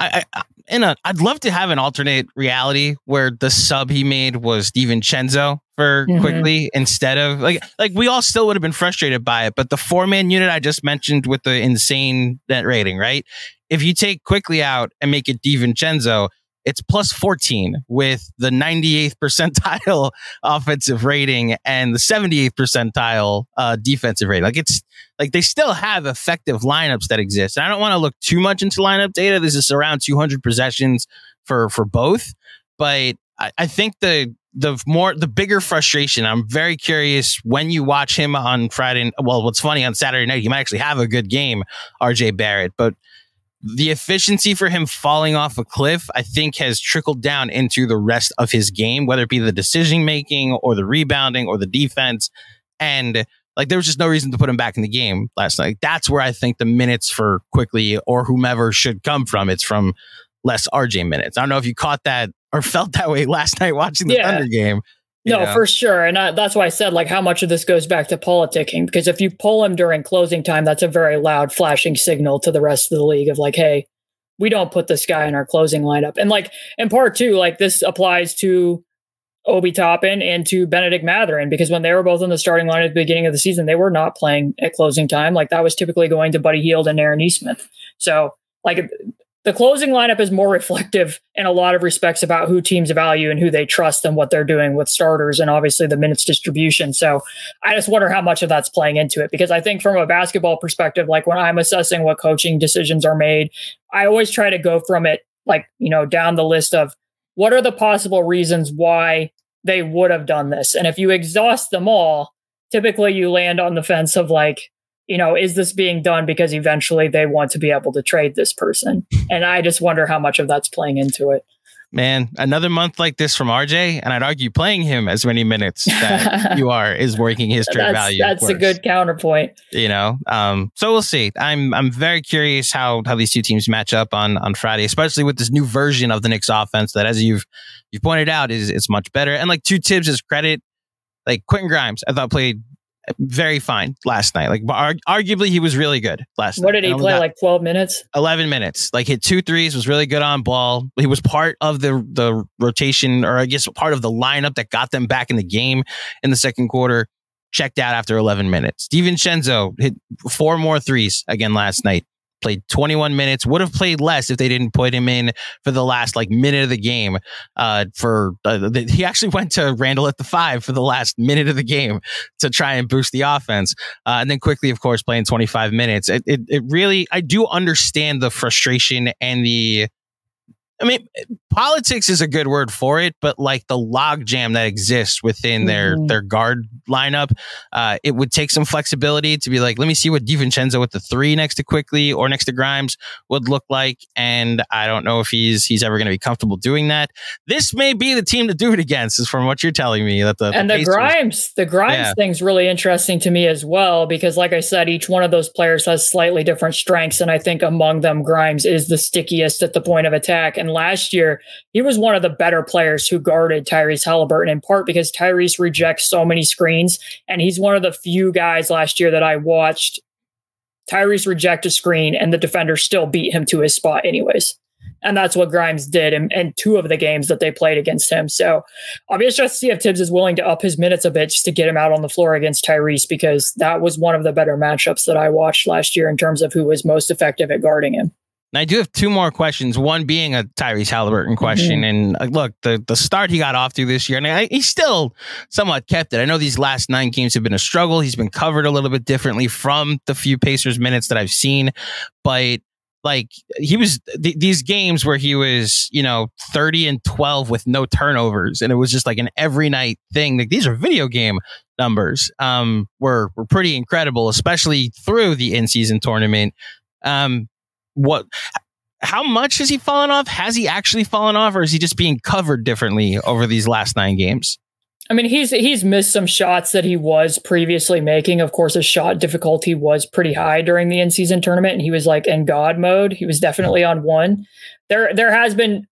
I, I in a I'd love to have an alternate reality where the sub he made was DiVincenzo for mm-hmm. Quickley instead of like like we all still would have been frustrated by it, but the four man unit I just mentioned with the insane net rating, right? If you take Quickley out and make it DiVincenzo, it's plus 14 with the 98th percentile offensive rating and the 78th percentile uh, defensive rating. Like it's like they still have effective lineups that exist. And I don't want to look too much into lineup data. This is around 200 possessions for for both, but I, I think the the more the bigger frustration. I'm very curious when you watch him on Friday. Well, what's funny on Saturday night, he might actually have a good game, RJ Barrett, but the efficiency for him falling off a cliff, I think, has trickled down into the rest of his game, whether it be the decision making or the rebounding or the defense. And like, there was just no reason to put him back in the game last night. That's where I think the minutes for Quickley or whomever should come from. It's from less RJ minutes. I don't know if you caught that or felt that way last night watching the yeah. Thunder game. No, know? for sure. And I, that's why I said, like, how much of this goes back to politicking? Because if you pull him during closing time, that's a very loud flashing signal to the rest of the league of, like, hey, we don't put this guy in our closing lineup. And, like, in part two, like, this applies to Obi Toppin and to Bennedict Mathurin because when they were both in the starting line at the beginning of the season, they were not playing at closing time. Like, that was typically going to Buddy Hield and Aaron Nesmith. So, like, the closing lineup is more reflective in a lot of respects about who teams value and who they trust and what they're doing with starters and obviously the minutes distribution. So I just wonder how much of that's playing into it because I think from a basketball perspective, like when I'm assessing what coaching decisions are made, I always try to go from it like, you know, down the list of what are the possible reasons why they would have done this. And if you exhaust them all, typically you land on the fence of like, you know, is this being done because eventually they want to be able to trade this person? And I just wonder how much of that's playing into it. Man, another month like this from RJ, and I'd argue playing him as many minutes that you are is working his trade that's, value. That's a good counterpoint. You know, um, so we'll see. I'm I'm very curious how how these two teams match up on on Friday, especially with this new version of the Knicks offense that, as you've you pointed out, is is much better. And like to Thibs' credit, like Quentin Grimes, I thought played very fine last night. Like arguably he was really good last what night. What did he play? Like 12 minutes? 11 minutes. Like hit two threes, was really good on ball. He was part of the the rotation or I guess part of the lineup that got them back in the game in the second quarter. Checked out after 11 minutes. DiVincenzo hit four more threes again last night played 21 minutes, would have played less if they didn't put him in for the last like minute of the game. Uh, for uh, the, he actually went to Randle at the five for the last minute of the game to try and boost the offense. Uh, and then Quickley, of course, playing 25 minutes. It, it, it really, I do understand the frustration and the, I mean, politics is a good word for it, but like the logjam that exists within their mm-hmm. their guard lineup, uh, it would take some flexibility to be like, let me see what DiVincenzo with the three next to Quickley or next to Grimes would look like, and I don't know if he's he's ever going to be comfortable doing that. This may be the team to do it against, is from what you're telling me. That the and the, the Grimes the Grimes yeah. thing's really interesting to me as well because, like I said, each one of those players has slightly different strengths, and I think among them, Grimes is the stickiest at the point of attack. And last year, he was one of the better players who guarded Tyrese Halliburton, in part because Tyrese rejects so many screens, and he's one of the few guys last year that I watched Tyrese reject a screen, and the defender still beat him to his spot, anyways. And that's what Grimes did in, in, two of the games that they played against him. So be interested to see if Thibs is willing to up his minutes a bit just to get him out on the floor against Tyrese, because that was one of the better matchups that I watched last year in terms of who was most effective at guarding him. I do have two more questions. One being a Tyrese Halliburton question, mm-hmm. and uh, look, the the start he got off to this year, and I, he still somewhat kept it. I know these last nine games have been a struggle. He's been covered a little bit differently from the few Pacers minutes that I've seen, but like he was th- these games where he was you know 30 and 12 with no turnovers and it was just like an every night thing like these are video game numbers um were were pretty incredible especially through the in-season tournament um what how much has he fallen off has he actually fallen off or is he just being covered differently over these last nine games I mean, he's he's missed some shots that he was previously making. Of course, his shot difficulty was pretty high during the in-season tournament, and he was like in God mode. He was definitely on one. There there has been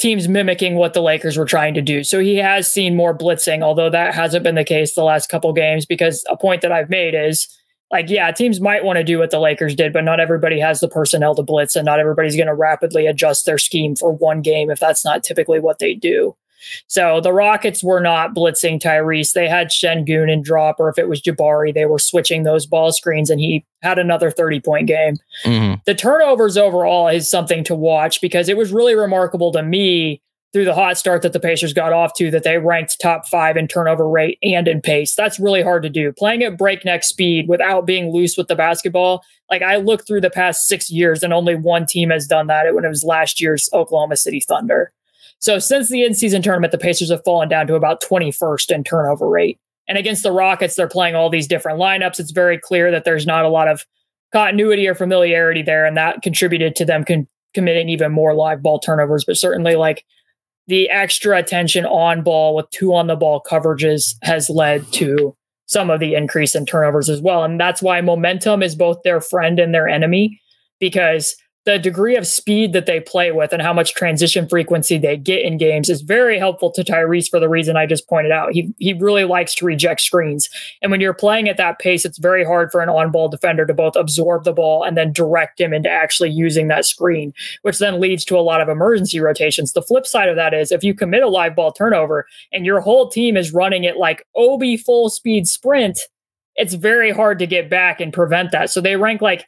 teams mimicking what the Lakers were trying to do. So he has seen more blitzing, although that hasn't been the case the last couple games. Because a point that I've made is like, yeah, teams might want to do what the Lakers did, but not everybody has the personnel to blitz, and not everybody's going to rapidly adjust their scheme for one game if that's not typically what they do. So the Rockets were not blitzing Tyrese. They had Sengun and drop, or if it was Jabari, they were switching those ball screens, and he had another 30 point game. Mm-hmm. The turnovers overall is something to watch because it was really remarkable to me through the hot start that the Pacers got off to that they ranked top five in turnover rate and in pace. That's really hard to do. Playing at breakneck speed without being loose with the basketball. Like I looked through the past six years and only one team has done that when it was last year's Oklahoma City Thunder. So since the in-season tournament, the Pacers have fallen down to about 21st in turnover rate. And against the Rockets, they're playing all these different lineups. It's very clear that there's not a lot of continuity or familiarity there, and that contributed to them con- committing even more live ball turnovers. But certainly, like the extra attention on ball with two on the ball coverages has led to some of the increase in turnovers as well. And that's why momentum is both their friend and their enemy because the degree of speed that they play with and how much transition frequency they get in games is very helpful to Tyrese for the reason I just pointed out. He he really likes to reject screens. And when you're playing at that pace, it's very hard for an on-ball defender to both absorb the ball and then direct him into actually using that screen, which then leads to a lot of emergency rotations. The flip side of that is if you commit a live ball turnover and your whole team is running it like Obi full speed sprint, it's very hard to get back and prevent that. So they rank like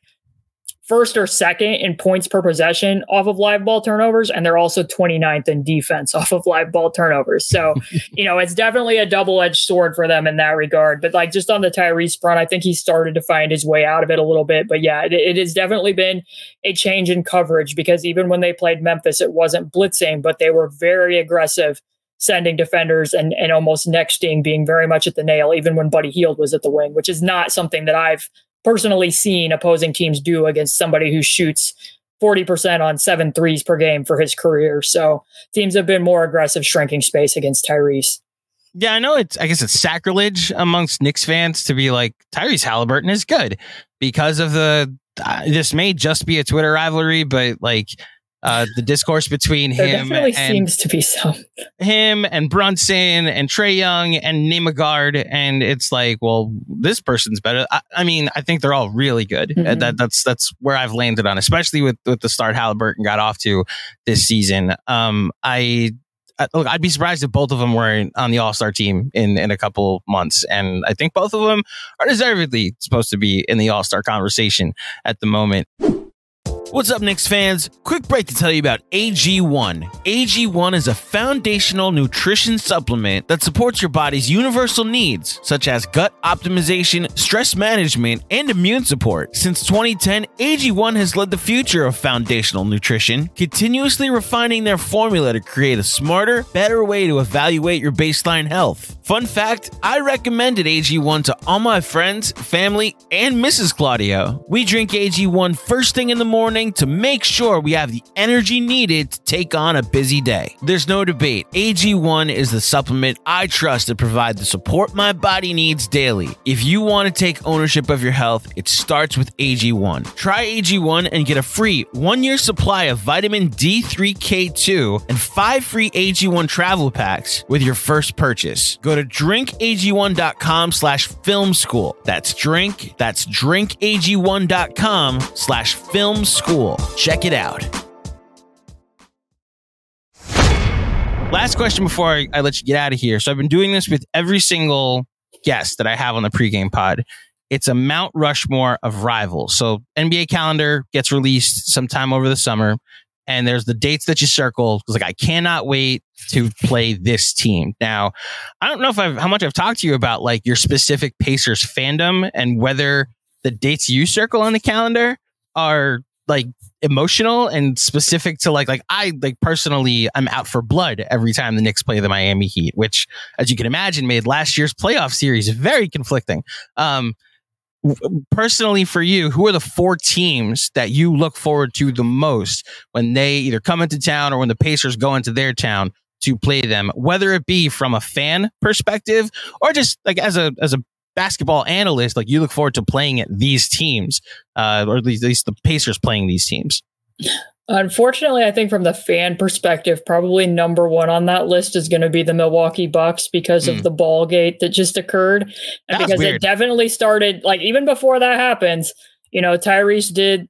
first or second in points per possession off of live ball turnovers, and they're also 29th in defense off of live ball turnovers. So, you know, it's definitely a double edged sword for them in that regard. But like just on the Tyrese front, I think he started to find his way out of it a little bit. But yeah, it, it has definitely been a change in coverage because even when they played Memphis, it wasn't blitzing, but they were very aggressive sending defenders and, and almost nexting being very much at the nail, even when Buddy Hield was at the wing, which is not something that I've personally seen opposing teams do against somebody who shoots 40% on seven threes per game for his career. So teams have been more aggressive shrinking space against Tyrese. Yeah, I know it's I guess it's sacrilege amongst Knicks fans to be like Tyrese Halliburton is good because of the uh, this may just be a Twitter rivalry, but like uh, the discourse between there him definitely and seems to be some him and Brunson and Trae Young and name guard, and it's like, well, this person's better. I, I mean, I think they're all really good. Mm-hmm. That that's that's where I've landed on, especially with with the start Halliburton got off to this season. Um, I look, I'd be surprised if both of them were on the All Star team in in a couple months, and I think both of them are deservedly supposed to be in the All Star conversation at the moment. What's up, Knicks fans? Quick break to tell you about AG1. AG1 is a foundational nutrition supplement that supports your body's universal needs, such as gut optimization, stress management, and immune support. Since 2010, AG1 has led the future of foundational nutrition, continuously refining their formula to create a smarter, better way to evaluate your baseline health. Fun fact I recommended AG1 to all my friends, family, and Mrs. Claudio. We drink AG1 first thing in the morning morning to make sure we have the energy needed to take on a busy day. There's no debate. AG1 is the supplement I trust to provide the support my body needs daily. If you want to take ownership of your health, it starts with AG1. Try AG1 and get a free one year supply of vitamin D3K2 and five free AG1 travel packs with your first purchase. Go to drinkag1.com slash film school. That's drink, that's drinkag1.com slash film school cool. Check it out. Last question before I, I let you get out of here. So I've been doing this with every single guest that I have on the pregame pod. It's a Mount Rushmore of rivals. So NBA calendar gets released sometime over the summer, and there's the dates that you circle. It's like I cannot wait to play this team. Now, I don't know if I've how much I've talked to you about like your specific Pacers fandom and whether the dates you circle on the calendar are like emotional and specific to like like I like personally I'm out for blood every time the Knicks play the Miami Heat, which as you can imagine made last year's playoff series very conflicting. Um personally for you, who are the four teams that you look forward to the most when they either come into town or when the Pacers go into their town to play them, whether it be from a fan perspective or just like as a as a basketball analyst, like you look forward to playing at these teams, uh, or at least, at least the Pacers playing these teams? Unfortunately, I think from the fan perspective, probably number one on that list is going to be the Milwaukee Bucks because mm. of hmm. the ball gate that just occurred. And because weird. it definitely started, like, even before that happens, you know, Tyrese did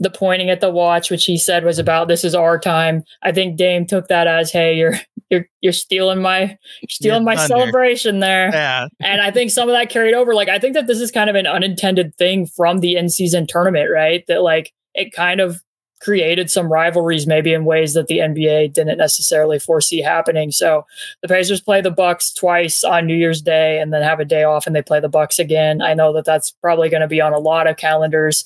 the pointing at the watch, which he said was about this is our time. I think Dame took that as, hey, you're you're you're stealing my you're stealing my celebration there. Yeah. and I think some of that carried over. Like I think that this is kind of an unintended thing from the in season tournament, right? That like it kind of created some rivalries maybe in ways that the NBA didn't necessarily foresee happening. So the Pacers play the Bucks twice on New Year's Day and then have a day off and they play the Bucks again. I know that that's probably going to be on a lot of calendars.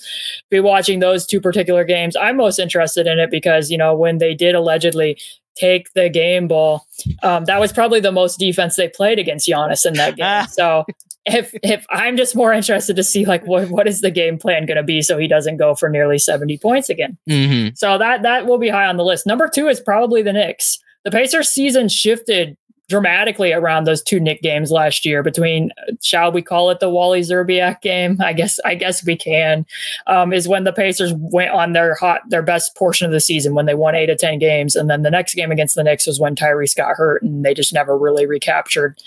Be watching those two particular games. I'm most interested in it because, you know, when they did allegedly take the game ball. Um, that was probably the most defense they played against Giannis in that game. So if if I'm just more interested to see like what what is the game plan going to be so he doesn't go for nearly 70 points again. Mm-hmm. So that that will be high on the list. Number 2 is probably the Knicks. The Pacers season shifted dramatically around those two Knick games last year between shall we call it the Wally Szczerbiak game I guess I guess we can um, is when the Pacers went on their hot their best portion of the season when they won 8 to 10 games and then the next game against the Knicks was when Tyrese got hurt and they just never really recaptured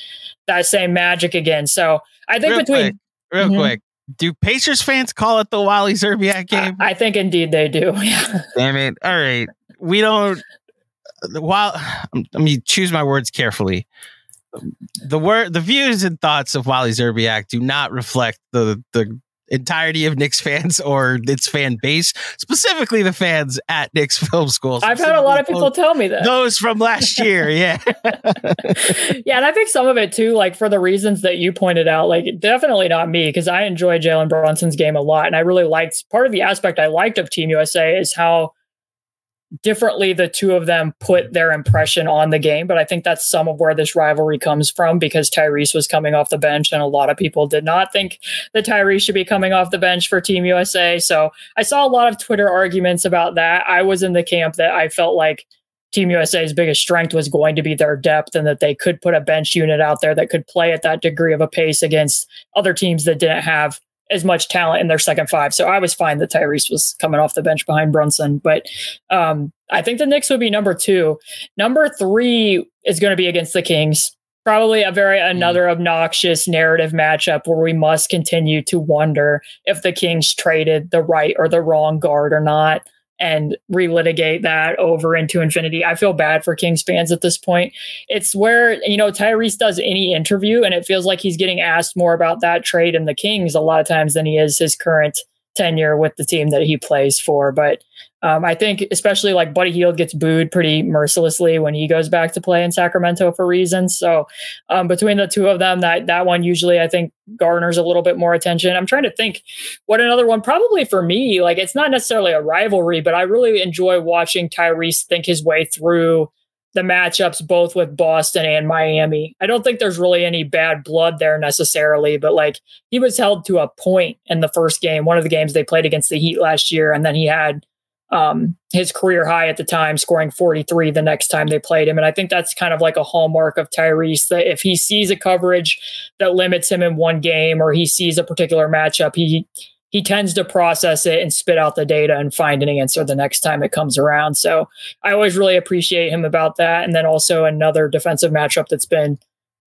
that same magic again. So I think real between quick, real mm-hmm. quick, do Pacers fans call it the Wally Szczerbiak game? I, I think indeed they do. Yeah. Damn it! All right, we don't. While let me choose my words carefully. The word, the views and thoughts of Wally Szczerbiak do not reflect the the entirety of Knicks fans or its fan base, specifically the fans at Knicks Film School. I've had a lot of people tell me that. Those from last year, yeah. yeah, and I think some of it too, like for the reasons that you pointed out, like definitely not me, because I enjoy Jalen Brunson's game a lot. And I really liked part of the aspect I liked of Team USA is how differently the two of them put their impression on the game. But I think that's some of where this rivalry comes from because Tyrese was coming off the bench and a lot of people did not think that Tyrese should be coming off the bench for Team USA. So I saw a lot of Twitter arguments about that. I was in the camp that I felt like Team USA's biggest strength was going to be their depth and that they could put a bench unit out there that could play at that degree of a pace against other teams that didn't have as much talent in their second five. So I was fine that Tyrese was coming off the bench behind Brunson. But um, I think the Knicks would be number two. Number three is going to be against the Kings. Probably a very mm. another obnoxious narrative matchup where we must continue to wonder if the Kings traded the right or the wrong guard or not and relitigate that over into infinity. I feel bad for Kings fans at this point. It's where, you know, Tyrese does any interview and it feels like he's getting asked more about that trade in the Kings a lot of times than he is his current tenure with the team that he plays for. But um, I think especially like Buddy Hield gets booed pretty mercilessly when he goes back to play in Sacramento for reasons. So um, between the two of them, that that one usually I think garners a little bit more attention. I'm trying to think what another one probably for me. Like it's not necessarily a rivalry, but I really enjoy watching Tyrese think his way through the matchups both with Boston and Miami. I don't think there's really any bad blood there necessarily, but like he was held to a point in the first game, one of the games they played against the Heat last year, and then he had um, his career high at the time, scoring 43 the next time they played him. And I think that's kind of like a hallmark of Tyrese that if he sees a coverage that limits him in one game or he sees a particular matchup, he he tends to process it and spit out the data and find an answer the next time it comes around. So I always really appreciate him about that. And then also another defensive matchup that's been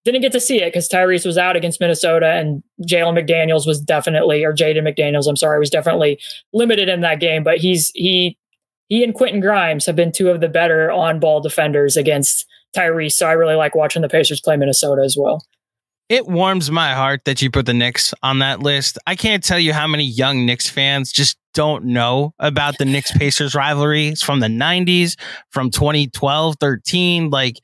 didn't get to see it because Tyrese was out against Minnesota and Jalen McDaniels was definitely or Jaden McDaniels, I'm sorry, was definitely limited in that game. But he's he he and Quentin Grimes have been two of the better on ball defenders against Tyrese. So I really like watching the Pacers play Minnesota as well it warms my heart that you put the Knicks on that list. I can't tell you how many young Knicks fans just don't know about the Knicks Pacers rivalry. It's from the 90s, from 2012, 13. Like,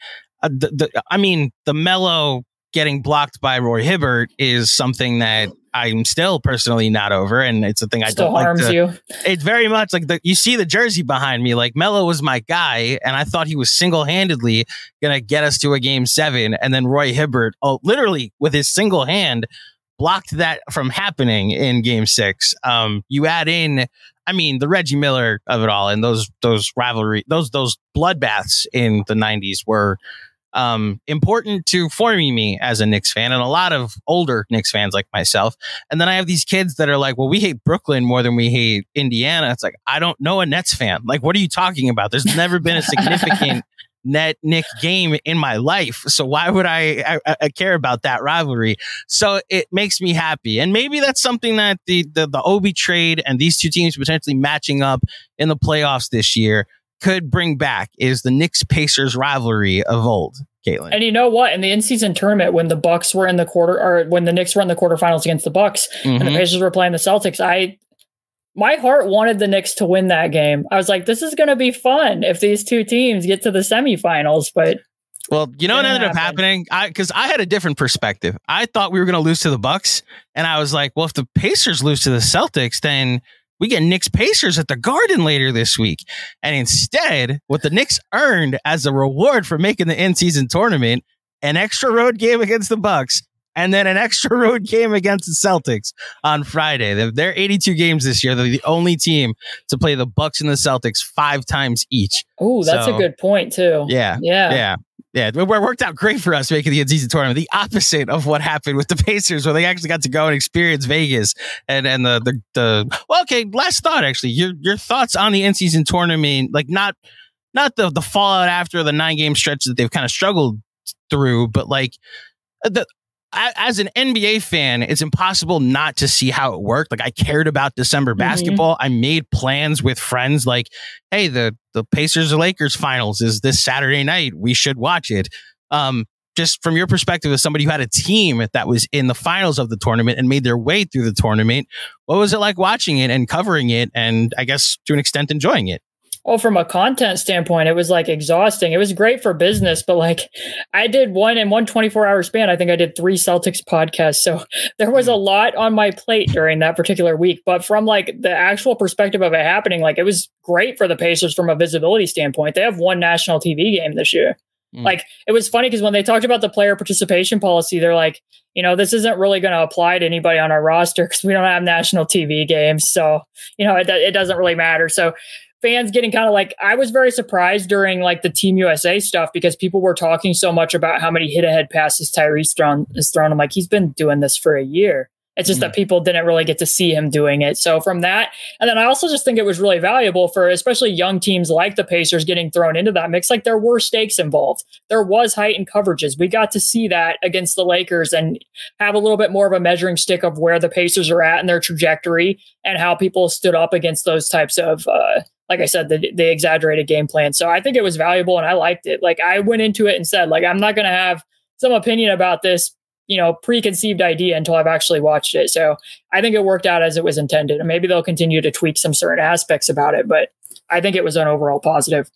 uh, the, the, I mean, the Melo getting blocked by Roy Hibbert is something that I'm still personally not over, and it's a thing I still don't harms like. To, you. It's very much like the you see the jersey behind me. Like Melo was my guy, and I thought he was single handedly gonna get us to a game seven, and then Roy Hibbert, oh, literally with his single hand, blocked that from happening in game six. Um, you add in, I mean, the Reggie Miller of it all, and those those rivalry, those those bloodbaths in the '90s were um, important to forming me as a Knicks fan and a lot of older Knicks fans like myself. And then I have these kids that are like, well, we hate Brooklyn more than we hate Indiana. It's like, I don't know a Nets fan. Like, what are you talking about? There's never been a significant net Knick game in my life. So why would I, I, I, care about that rivalry? So it makes me happy. And maybe that's something that the, the, the Obi trade and these two teams potentially matching up in the playoffs this year could bring back is the Knicks Pacers rivalry of old. Caitlin. And you know what? In the in-season tournament, when the Bucks were in the quarter, or when the Knicks were in the quarterfinals against the Bucks, mm-hmm. and the mm-hmm. Pacers were playing the Celtics, I my heart wanted the Knicks to win that game. I was like, this is going to be fun if these two teams get to the semifinals. But well, you know what ended happen. up happening? I because I had a different perspective. I thought we were going to lose to the Bucks, and I was like, well, if the Pacers lose to the Celtics, then we get Knicks Pacers at the Garden later this week. And instead, what the Knicks earned as a reward for making the in-season tournament, an extra road game against the Bucks, and then an extra road game against the Celtics on Friday. They're 82 games this year. They're the only team to play the Bucks and the Celtics five times each. Oh, that's so, a good point too. Yeah, yeah, yeah. Yeah, it worked out great for us making the in-season tournament. The opposite of what happened with the Pacers, where they actually got to go and experience Vegas and and the the, the well, okay. Last thought, actually, your your thoughts on the in-season tournament, like not not the the fallout after the nine game stretch that they've kind of struggled through, but like uh, the as an NBA fan, it's impossible not to see how it worked. Like I cared about December mm-hmm. basketball. I made plans with friends like, hey, the the Pacers or Lakers finals is this Saturday night. We should watch it. Um, just from your perspective as somebody who had a team that was in the finals of the tournament and made their way through the tournament, what was it like watching it and covering it and I guess to an extent enjoying it? Well, from a content standpoint, it was like exhausting. It was great for business, but like I did one in one 24 hour span. I think I did three Celtics podcasts. So there was a hmm. lot on my plate during that particular week. But from like the actual perspective of it happening, like it was great for the Pacers from a visibility standpoint. They have one national TV game this year. Mm. Like it was funny because when they talked about the player participation policy, they're like, you know, this isn't really going to apply to anybody on our roster because we don't have national TV games. So, you know, it, it doesn't really matter. So fans getting kind of like I was very surprised during like the Team USA stuff because people were talking so much about how many hit ahead passes Tyrese thrown has thrown. I'm like, he's been doing this for a year. It's just mm that people didn't really get to see him doing it. So from that, and then I also just think it was really valuable for especially young teams like the Pacers getting thrown into that mix. Like there were stakes involved. There was height and coverages. We got to see that against the Lakers and have a little bit more of a measuring stick of where the Pacers are at in their trajectory and how people stood up against those types of uh, like I said, the, the exaggerated game plan. So I think it was valuable and I liked it. Like I went into it and said, like, I'm not going to have some opinion about this you know preconceived idea until I've actually watched it. So I think it worked out as it was intended, and maybe they'll continue to tweak some certain aspects about it, but I think it was an overall positive.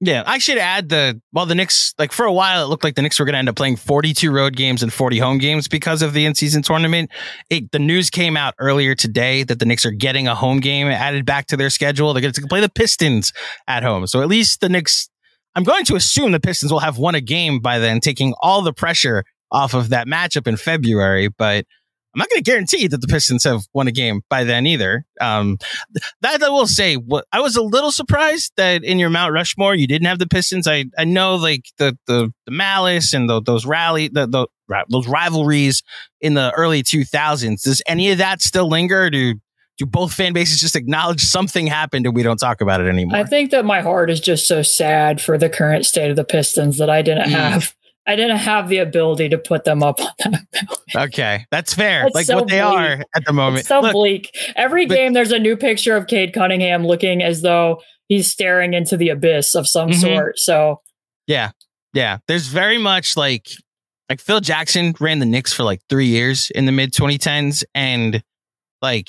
Yeah, I should add the well, the Knicks like for a while it looked like the Knicks were going to end up playing 42 road games and 40 home games because of the in-season tournament. It, the news came out earlier today that the Knicks are getting a home game added back to their schedule. They're going to play the Pistons at home, so at least the Knicks. I'm going to assume the Pistons will have won a game by then, taking all the pressure off of that matchup in February. But I'm not going to guarantee that the Pistons have won a game by then either. Um, that I will say, what I was a little surprised that in your Mount Rushmore you didn't have the Pistons. I I know like the the, the malice and the, those rally the, the those rivalries in the early 2000s. Does any of that still linger? do do both fan bases just acknowledge something happened and we don't talk about it anymore? I think that my heart is just so sad for the current state of the Pistons that I didn't mm. have I didn't have the ability to put them up on that Okay, that's fair. It's like so what they bleak. are at the moment. It's so Look, bleak. Every but, game, there's a new picture of Cade Cunningham looking as though he's staring into the abyss of some mm-hmm. sort. So, yeah, yeah. There's very much like like Phil Jackson ran the Knicks for like three years in the mid 2010s, and like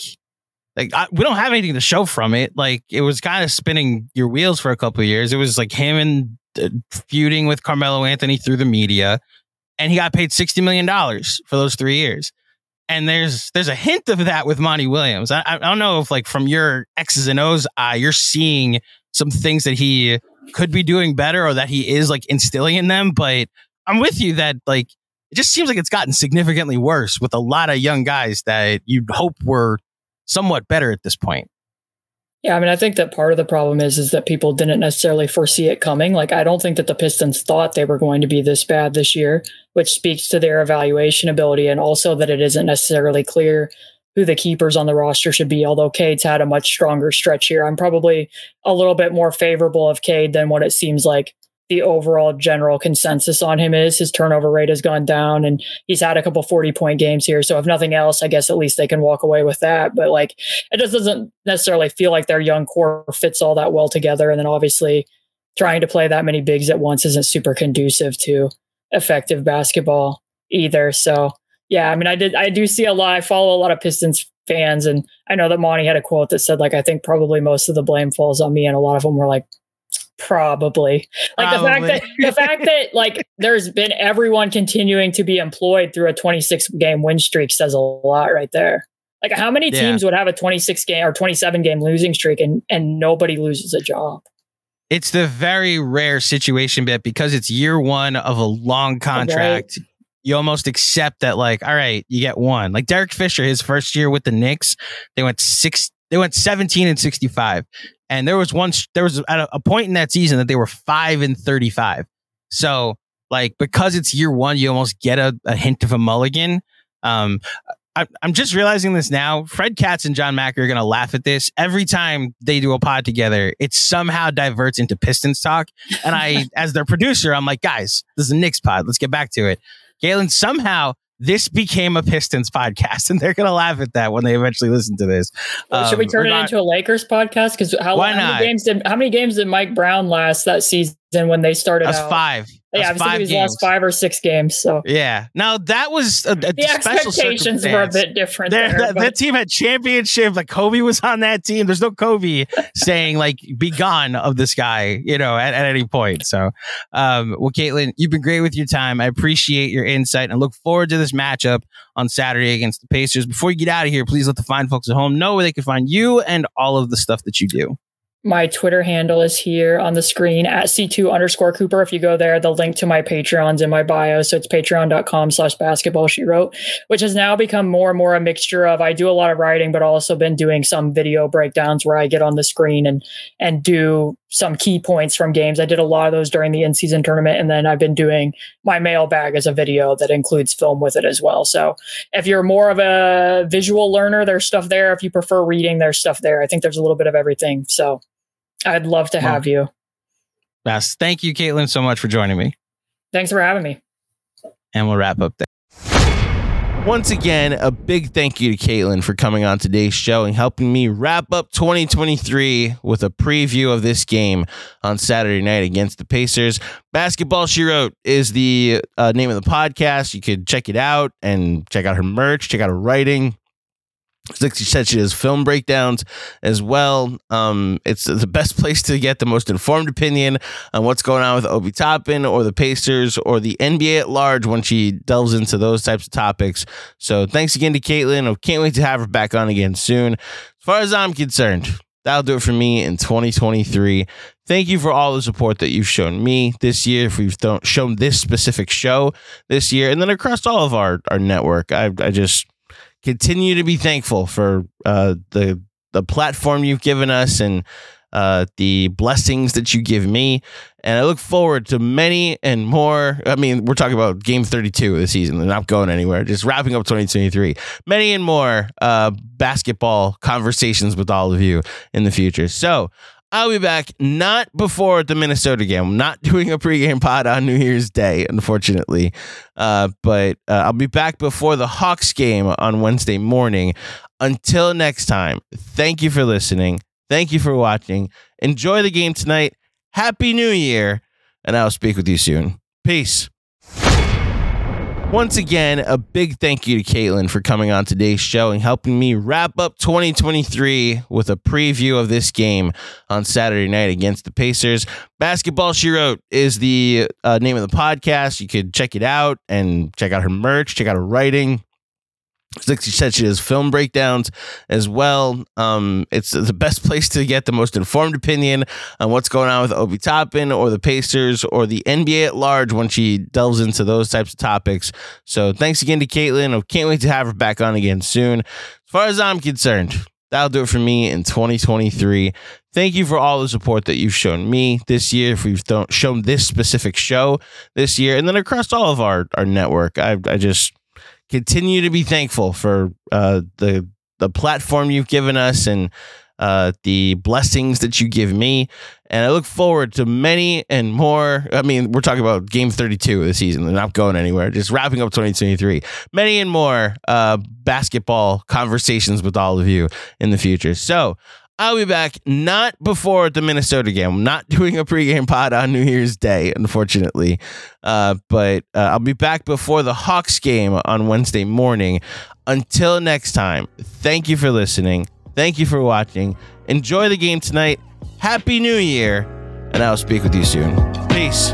like I, we don't have anything to show from it. Like it was kind of spinning your wheels for a couple years. It was like him and Uh, feuding with Carmelo Anthony through the media, and he got paid sixty million dollars for those three years. And there's there's a hint of that with Monty Williams. I, I don't know if like from your X's and O's eye, you're seeing some things that he could be doing better or that he is like instilling in them. But I'm with you that like it just seems like it's gotten significantly worse with a lot of young guys that you'd hope were somewhat better at this point. Yeah, I mean, I think that part of the problem is is that people didn't necessarily foresee it coming. Like, I don't think that the Pistons thought they were going to be this bad this year, which speaks to their evaluation ability, and also that it isn't necessarily clear who the keepers on the roster should be. Although Cade's had a much stronger stretch here, I'm probably a little bit more favorable of Cade than what it seems like the overall general consensus on him is his turnover rate has gone down and he's had a couple 40 point games here. So if nothing else, I guess at least they can walk away with that. But like it just doesn't necessarily feel like their young core fits all that well together. And then obviously trying to play that many bigs at once isn't super conducive to effective basketball either. So yeah, I mean I did I do see a lot I follow a lot of Pistons fans and I know that Monty had a quote that said like I think probably most of the blame falls on me and a lot of them were like Probably. Like Probably. the fact that the fact that like there's been everyone continuing to be employed through a 26 game win streak says a lot right there. Like how many teams yeah. would have a 26 game or 27 game losing streak and and nobody loses a job? It's the very rare situation that because it's year one of a long contract, right. you almost accept that like, all right, you get one. Like Derek Fisher, his first year with the Knicks, they went six they went 17 and 65. And there was one, there was at a point in that season that they were five and 35. So, like, because it's year one, you almost get a, a hint of a mulligan. Um, I, am just realizing this now. Fred Katz and John Mack are going to laugh at this every time they do a pod together. It somehow diverts into Pistons talk. And I, as their producer, I'm like, guys, this is a Knicks pod. Let's get back to it. Galen somehow this became a Pistons podcast, and they're gonna laugh at that when they eventually listen to this. Well, should we um, turn it not, into a Lakers podcast? Because how, how, many games did how many games did Mike Brown last that season when they started? That's out? five yeah, was five games. last five or six games. So yeah, now that was a, a the expectations were a bit different. There, there that, that, team had championship. Like Kobe was on that team. There's no Kobe saying like "be gone" of this guy, you know, at, at any point. So, um, well, Caitlin, you've been great with your time. I appreciate your insight and look forward to this matchup on Saturday against the Pacers. Before you get out of here, please let the fine folks at home know where they can find you and all of the stuff that you do. My Twitter handle is here on the screen at C2 underscore Cooper. If you go there, the link to my Patreon's in my bio. So it's patreon.com slash basketball she wrote, which has now become more and more a mixture of I do a lot of writing, but also been doing some video breakdowns where I get on the screen and and do some key points from games. I did a lot of those during the in-season tournament, and then I've been doing my mailbag as a video that includes film with it as well. So if you're more of a visual learner, there's stuff there. If you prefer reading, there's stuff there. I think there's a little bit of everything. So I'd love to have you. Best. Thank you, Caitlin, so much for joining me. Thanks for having me. And we'll wrap up there. Once again, a big thank you to Caitlin for coming on today's show and helping me wrap up 2023 with a preview of this game on Saturday night against the Pacers. Basketball She Wrote is the uh, name of the podcast. You could check it out and check out her merch, check out her writing. Like she said, she does film breakdowns as well. Um, it's the best place to get the most informed opinion on what's going on with Obi Toppin or the Pacers or the NBA at large when she delves into those types of topics. So thanks again to Caitlin. I can't wait to have her back on again soon. As far as I'm concerned, that'll do it for me in 2023. Thank you for all the support that you've shown me this year. If we've shown this specific show this year, and then across all of our our network, I I just continue to be thankful for uh, the the platform you've given us and uh, the blessings that you give me. And I look forward to many and more. I mean, we're talking about game 32 of the season. They're not going anywhere. Just wrapping up 2023. Many and more uh, basketball conversations with all of you in the future. So I'll be back not before the Minnesota game. I'm not doing a pregame pod on New Year's Day, unfortunately. Uh, but uh, I'll be back before the Hawks game on Wednesday morning. Until next time, thank you for listening. Thank you for watching. Enjoy the game tonight. Happy New Year. And I'll speak with you soon. Peace. Once again, a big thank you to Caitlin for coming on today's show and helping me wrap up 2023 with a preview of this game on Saturday night against the Pacers. Basketball She Wrote is the uh, name of the podcast. You could check it out and check out her merch, check out her writing. Like she said, she does film breakdowns as well. Um, it's the best place to get the most informed opinion on what's going on with Obi Toppin or the Pacers or the NBA at large when she delves into those types of topics. So thanks again to Caitlin. I can't wait to have her back on again soon. As far as I'm concerned, that'll do it for me in 2023. Thank you for all the support that you've shown me this year. If we've shown this specific show this year, and then across all of our our network, I I just continue to be thankful for uh, the the platform you've given us and uh, the blessings that you give me. And I look forward to many and more. I mean, we're talking about game 32 of the season. They're not going anywhere. Just wrapping up 2023. Many and more uh, basketball conversations with all of you in the future. So I'll be back not before the Minnesota game. I'm not doing a pregame pod on New Year's Day, unfortunately. Uh, but uh, I'll be back before the Hawks game on Wednesday morning. Until next time, thank you for listening. Thank you for watching. Enjoy the game tonight. Happy New Year. And I'll speak with you soon. Peace.